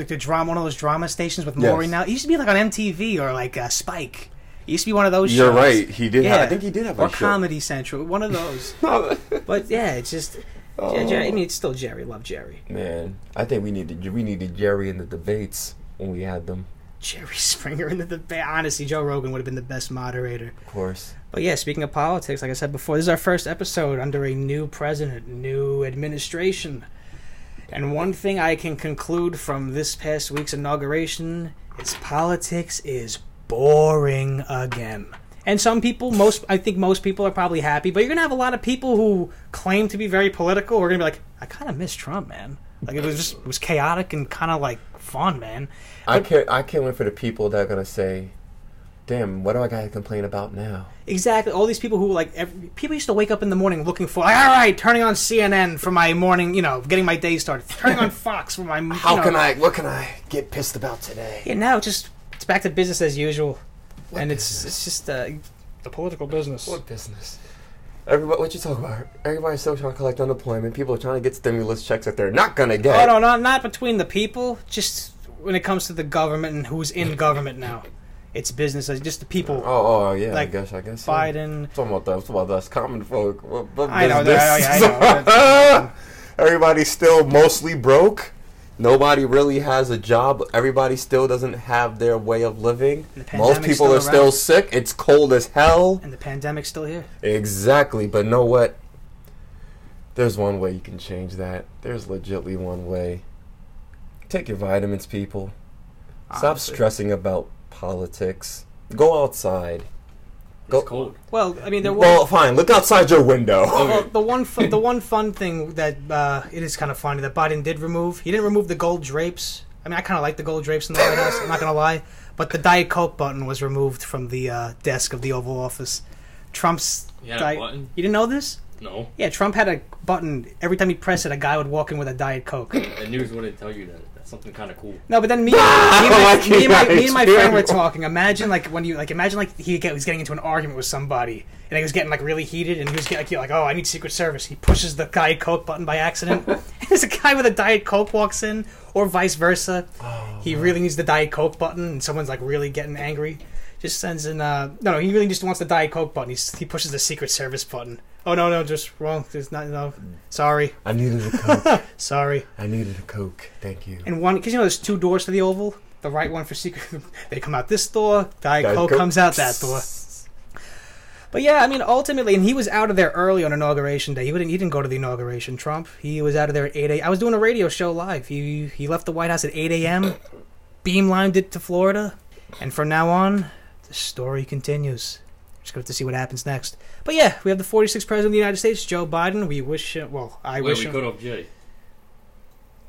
the, the drama one of those drama stations with Maury Yes. now. It used to be like on MTV or like uh, Spike. He used to be one of those. "You're shows. right." He did. Yeah, Have, I think he did have or a show. Comedy Central, one of those. *laughs* but yeah, it's just. Oh. Yeah, Jerry, I mean, it's still Jerry. Love Jerry. Man, I think we needed we needed Jerry in the debates when we had them. Jerry *laughs* Springer in the debate. Honestly, Joe Rogan would have been the best moderator. Of course. But yeah, speaking of politics, like I said before, this is our first episode under a new president, new administration. And one thing I can conclude from this past week's inauguration is politics is boring again. And some people, most I think most people are probably happy, but you're gonna have a lot of people who claim to be very political who are gonna be like, I kind of miss Trump, man. Like it was just it was chaotic and kind of like fun, man. I can't. I can't wait for the people that are gonna say, "Damn, what do I got to complain about now?" Exactly. All these people who like every, people used to wake up in the morning looking for like, all right, turning on CNN for my morning, you know, getting my day started. Turning on *laughs* Fox for my. How know- can I? What can I get pissed about today? Yeah, now just it's back to business as usual, What and it's it's just uh, the political business. What business? Everybody, what you talk about? Everybody's still trying to collect unemployment. People are trying to get stimulus checks that they're not gonna get. Oh no, not not between the people. Just when it comes to the government and who's in government now, it's business as just the people. Oh, oh yeah. Like I guess. I guess. Biden. Talking about that. Talking about us, common folk. What, what I know that- I- I know. *laughs* Everybody's still mostly broke. Nobody really has a job. Everybody still doesn't have their way of living. Most people still are still sick. It's cold as hell. And the pandemic's still here. Exactly, but know what? There's one way you can change that. There's legitly one way. Take your vitamins, people. Stop stressing about politics. Go outside. Go- It's cold. Well, I mean, there was. Well, fine. Look outside your window. Well, the one fu- the one fun thing that uh, it is kind of funny that Biden did remove. He didn't remove the gold drapes. I mean, I kind of like the gold drapes in the White House. I'm not gonna lie, but the Diet Coke button was removed from the uh, desk of the Oval Office. Trump's You had Diet- a button? You didn't know this? No. Yeah, Trump had a button. Every time he pressed it, a guy would walk in with a Diet Coke. The news wouldn't tell you that. That's something kind of cool. No, but then me, me, *laughs* and my, Like me, and my, me and my friend were *laughs* talking. Imagine like when you like imagine like he get, was getting into an argument with somebody and he was getting like really heated and he was getting like, oh I need Secret Service. He pushes the Diet Coke button by accident. *laughs* There's a guy with a Diet Coke walks in, or vice versa. he really needs the Diet Coke button and someone's like really getting angry. Just sends in uh no no he really just wants the Diet Coke button. He's, he pushes the Secret Service button. Oh no no just wrong. There's not no. Mm. Sorry I needed a Coke. *laughs* sorry. I needed a Coke. Thank you. And one, because you know, there's two doors to the Oval. The right one for secret. *laughs* They come out this door. Diet Diet Coke Coke. comes out that door. But yeah, I mean, ultimately, and he was out of there early on inauguration day. He didn't. He didn't go to the inauguration. Trump. He was out of there at eight a. I was doing a radio show live. He he left the White House at eight a.m. *coughs* Beamlined it to Florida, and from now on, the story continues. Just going to see what happens next. But yeah, we have the 46th president of the United States, Joe Biden. We wish him. Well, I Wait, wish we him. cut off Jay.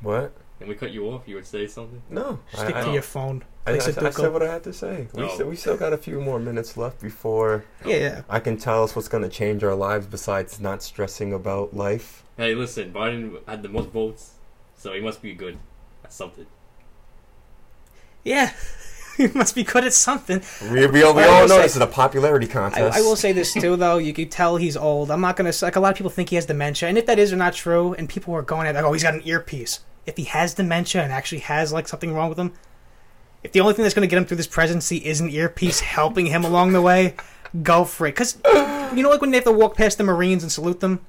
What? And we cut you off. You would say something. No. Stick I, to I, your phone. I, I, Place it I said what I had to say. We, No. still, we still got a few more minutes left before Yeah, yeah. I can tell us what's going to change our lives besides not stressing about life. Hey, listen. Biden had the most votes, so he must be good at something. Yeah, *laughs* you must be good at something. We, we, all- we I all will know say- this is a popularity contest. I will say this too, though. You can tell he's old. I'm not gonna like a lot of people think he has dementia, and if that is or not true, and people are going at like, oh, he's got an earpiece. If he has dementia and actually has like something wrong with him, if the only thing that's gonna get him through this presidency is an earpiece helping him along the way, go for it. Cause you know, like when they have to walk past the Marines and salute them.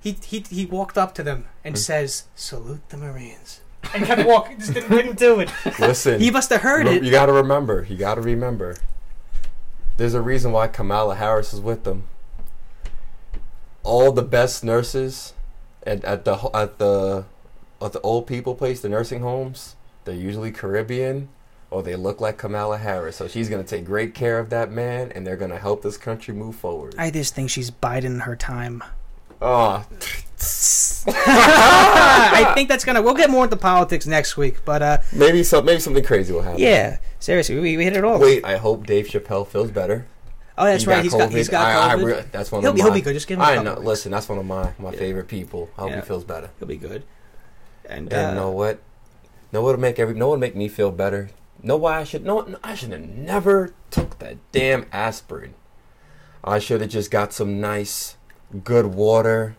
He he he walked up to them and mm. says, "Salute the Marines," and kept walking. Just didn't, didn't do it. *laughs* Listen. He must have heard Re- it. You got to remember. You got to remember. There's a reason why Kamala Harris is with them. All the best nurses at, at the at the at the old people place, the nursing homes, they're usually Caribbean or they look like Kamala Harris. So she's gonna take great care of that man, and they're gonna help this country move forward. I just think she's biding her time. Oh, I think that's gonna. We'll get more into politics next week, but uh, maybe some maybe something crazy will happen. yeah, seriously, we, we hit it all. Wait, I hope Dave Chappelle feels better. oh, that's He right. He's got COVID. he's got I- I re- that's one He'll of be- my, he'll be good. Just give him a I know. weeks. Listen, that's one of my my Yeah. favorite people. I hope Yeah. he feels better. He'll be good. And, And uh, know what? Know what'll make every know what'll make me feel better. Know why I should no, I should have never took that damn aspirin. I should have just got some nice good water.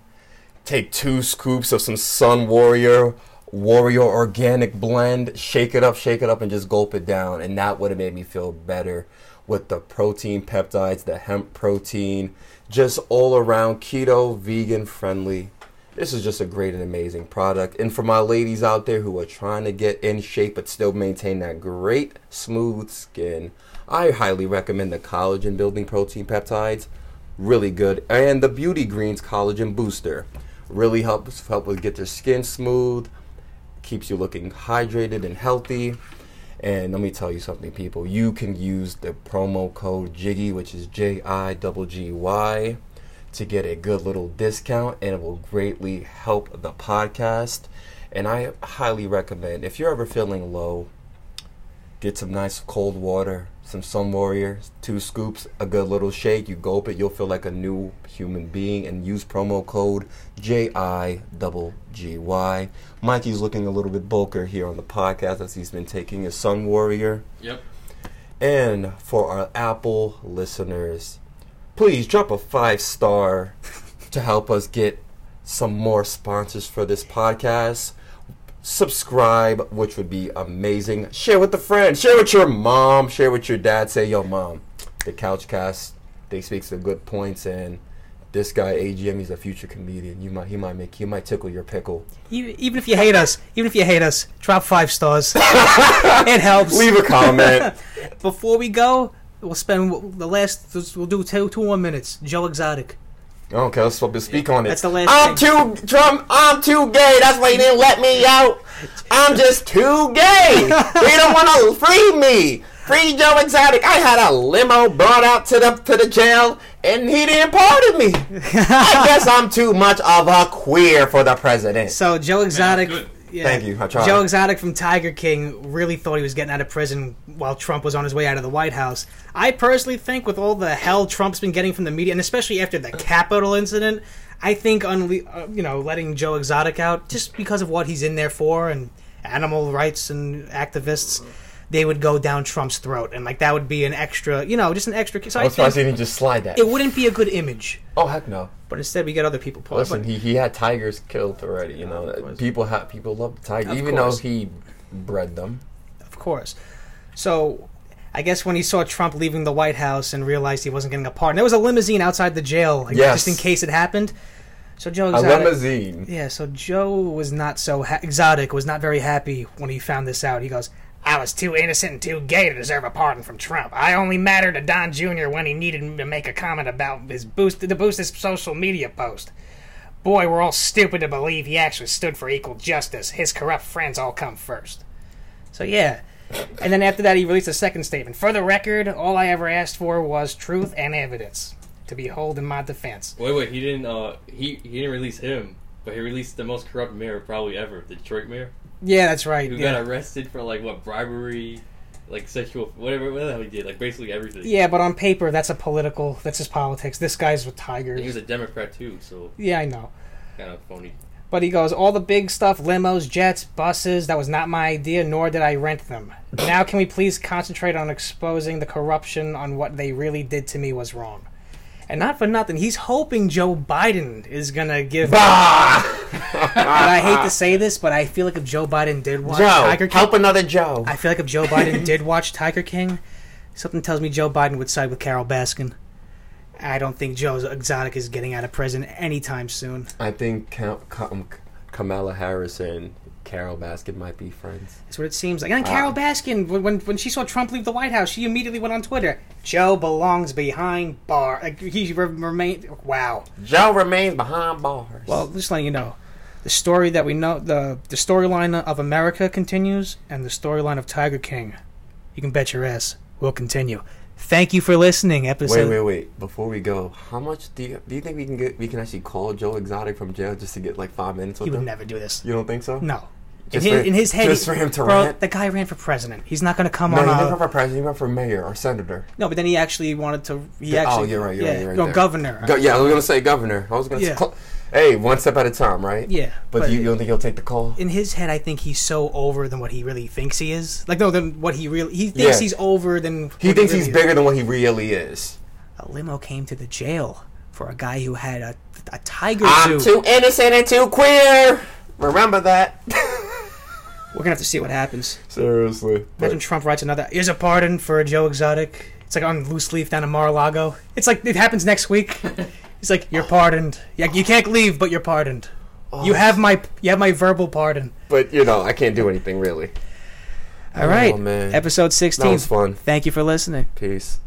Take two scoops of some Sun Warrior Warrior organic blend, shake it up, shake it up, and just gulp it down. And that would have made me feel better with the protein peptides, the hemp protein, just all around keto, vegan friendly. This is just a great and amazing product. And for my ladies out there who are trying to get in shape but still maintain that great smooth skin, I highly recommend the collagen building protein peptides. Really good. And the Beauty Greens collagen booster really helps help with get your skin smooth, keeps you looking hydrated and healthy. And let me tell you something, people. You can use the promo code Jiggy, which is J I G G Y, to get a good little discount, and it will greatly help the podcast. And I highly recommend if you're ever feeling low, get some nice cold water, some Sun Warrior, two scoops, a good little shake. You gulp it, you'll feel like a new human being. And use promo code J I G G Y. Mikey's looking a little bit bulkier here on the podcast as he's been taking his Sun Warrior. Yep. And for our Apple listeners, please drop a five star *laughs* to help us get some more sponsors for this podcast. Subscribe, which would be amazing. Share with a friend. Share with your mom. Share with your dad. Say, yo, mom, the Couchcast, they speak some good points and this guy AGM, he's a future comedian. You might, he might make, he might tickle your pickle. Even, even if you hate us, even if you hate us, drop five stars. *laughs* it helps. Leave a comment. *laughs* Before we go, we'll spend the last. We'll do two two more minutes. Joe Exotic. Okay, let's let's speak on it. That's the last I'm thing. too Trump. I'm too gay. That's why he didn't let me out. I'm just too gay. *laughs* They don't want to free me. Free Joe Exotic. I had a limo brought out to the to the jail, and he didn't pardon me. *laughs* I guess I'm too much of a queer for the president. So Joe Exotic. good. Yeah. Thank you, I tried. Joe Exotic from Tiger King really thought he was getting out of prison while Trump was on his way out of the White House. I personally think, with all the hell Trump's been getting from the media, and especially after the Capitol incident, I think unle- uh, you know letting Joe Exotic out just because of what he's in there for and animal rights and activists. They would go down Trump's throat, and like that would be an extra, you know, just an extra. Oh, so I was surprised he didn't just slide that. it wouldn't be a good image. oh heck no! But instead, we get other people. Listen, he, he had tigers killed already. You know, people have people love tigers, even course. though he bred them. Of course. So, I guess when he saw Trump leaving the White House and realized he wasn't getting a pardon, there was a limousine outside the jail, like, Yes. just in case it happened. So Joe A limousine. yeah. So Joe was not so ha- exotic. Was not very happy when he found this out. He goes, "I was too innocent and too gay to deserve a pardon from Trump. I only mattered to Don Jr. when he needed me to make a comment about his boost to boost his social media post." Boy, we're all stupid to believe he actually stood for equal justice. His corrupt friends all come first. So yeah. And then after that, he released a second statement. For the record, all I ever asked for was truth and evidence to be held in my defense. Wait, wait, he didn't. Uh, he he didn't release him, but he released the most corrupt mayor probably ever, the Detroit mayor, Yeah, that's right. who Yeah. got arrested for like what bribery, like sexual, whatever, whatever the hell he did, like basically everything. yeah, but on paper, that's a political. That's his politics. This guy's with Tigers. And he was a Democrat too, so yeah, I know. kind of phony. But he goes, all the big stuff, limos, jets, buses, that was not my idea, nor did I rent them. Now, can we please concentrate on exposing the corruption on what they really did to me was wrong? And not for nothing, he's hoping Joe Biden is going to give. Bah! And I hate to say this, but I feel like if Joe Biden did watch Joe, Tiger King. help another Joe. I feel like if Joe Biden did watch Tiger King, something tells me Joe Biden would side with Carole Baskin. I don't think Joe Exotic is getting out of prison anytime soon. I think Ka- Ka- Kamala Harris and Carole Baskin might be friends. That's what it seems like. And ah. Carole Baskin, when, when when she saw Trump leave the White House, she immediately went on Twitter. Joe belongs behind bar. Like he re- remained. Wow. Joe remains behind bars. Well, just letting you know, the story that we know, the the storyline of America continues, and the storyline of Tiger King, you can bet your ass will continue. Thank you for listening. Episode. wait, wait. Wait! Before we go, how much do you do you think we can get? We can actually call Joe Exotic from jail just to get like five minutes with He would him. never do this. You don't think so? No. In Just his, for- in his head, just he- for him to bro, rant? the guy ran for president. He's not going to come No, on. No, he never ran for president. He ran for mayor or senator. no, but then he actually wanted to. He Yeah, oh, actually, you're right, you're yeah, right, you're right No, there. governor. Go, yeah, I was gonna say governor. I was gonna Yeah. say. Cl- hey, one step at a time, right? yeah, But, you, you don't think he'll take the call? in his head, I think he's so over than what he really thinks he is. Like no, than what he really he thinks Yeah. he's over than He thinks really he's is. bigger than what he really is. A limo came to the jail for a guy who had a a tiger I'm zoo. too innocent and too queer. Remember that. *laughs* We're gonna have to see what happens. Seriously. Imagine Trump writes another. Here's a pardon for Joe Exotic. It's like on loose leaf down in Mar-a-Lago. It's like it happens next week. *laughs* He's like, you're pardoned. Yeah, you can't leave, but you're pardoned. Oh, you have my you have my verbal pardon. But you know, I can't do anything really. All right, Oh, man. episode That sixteen. was fun. Thank you for listening. Peace.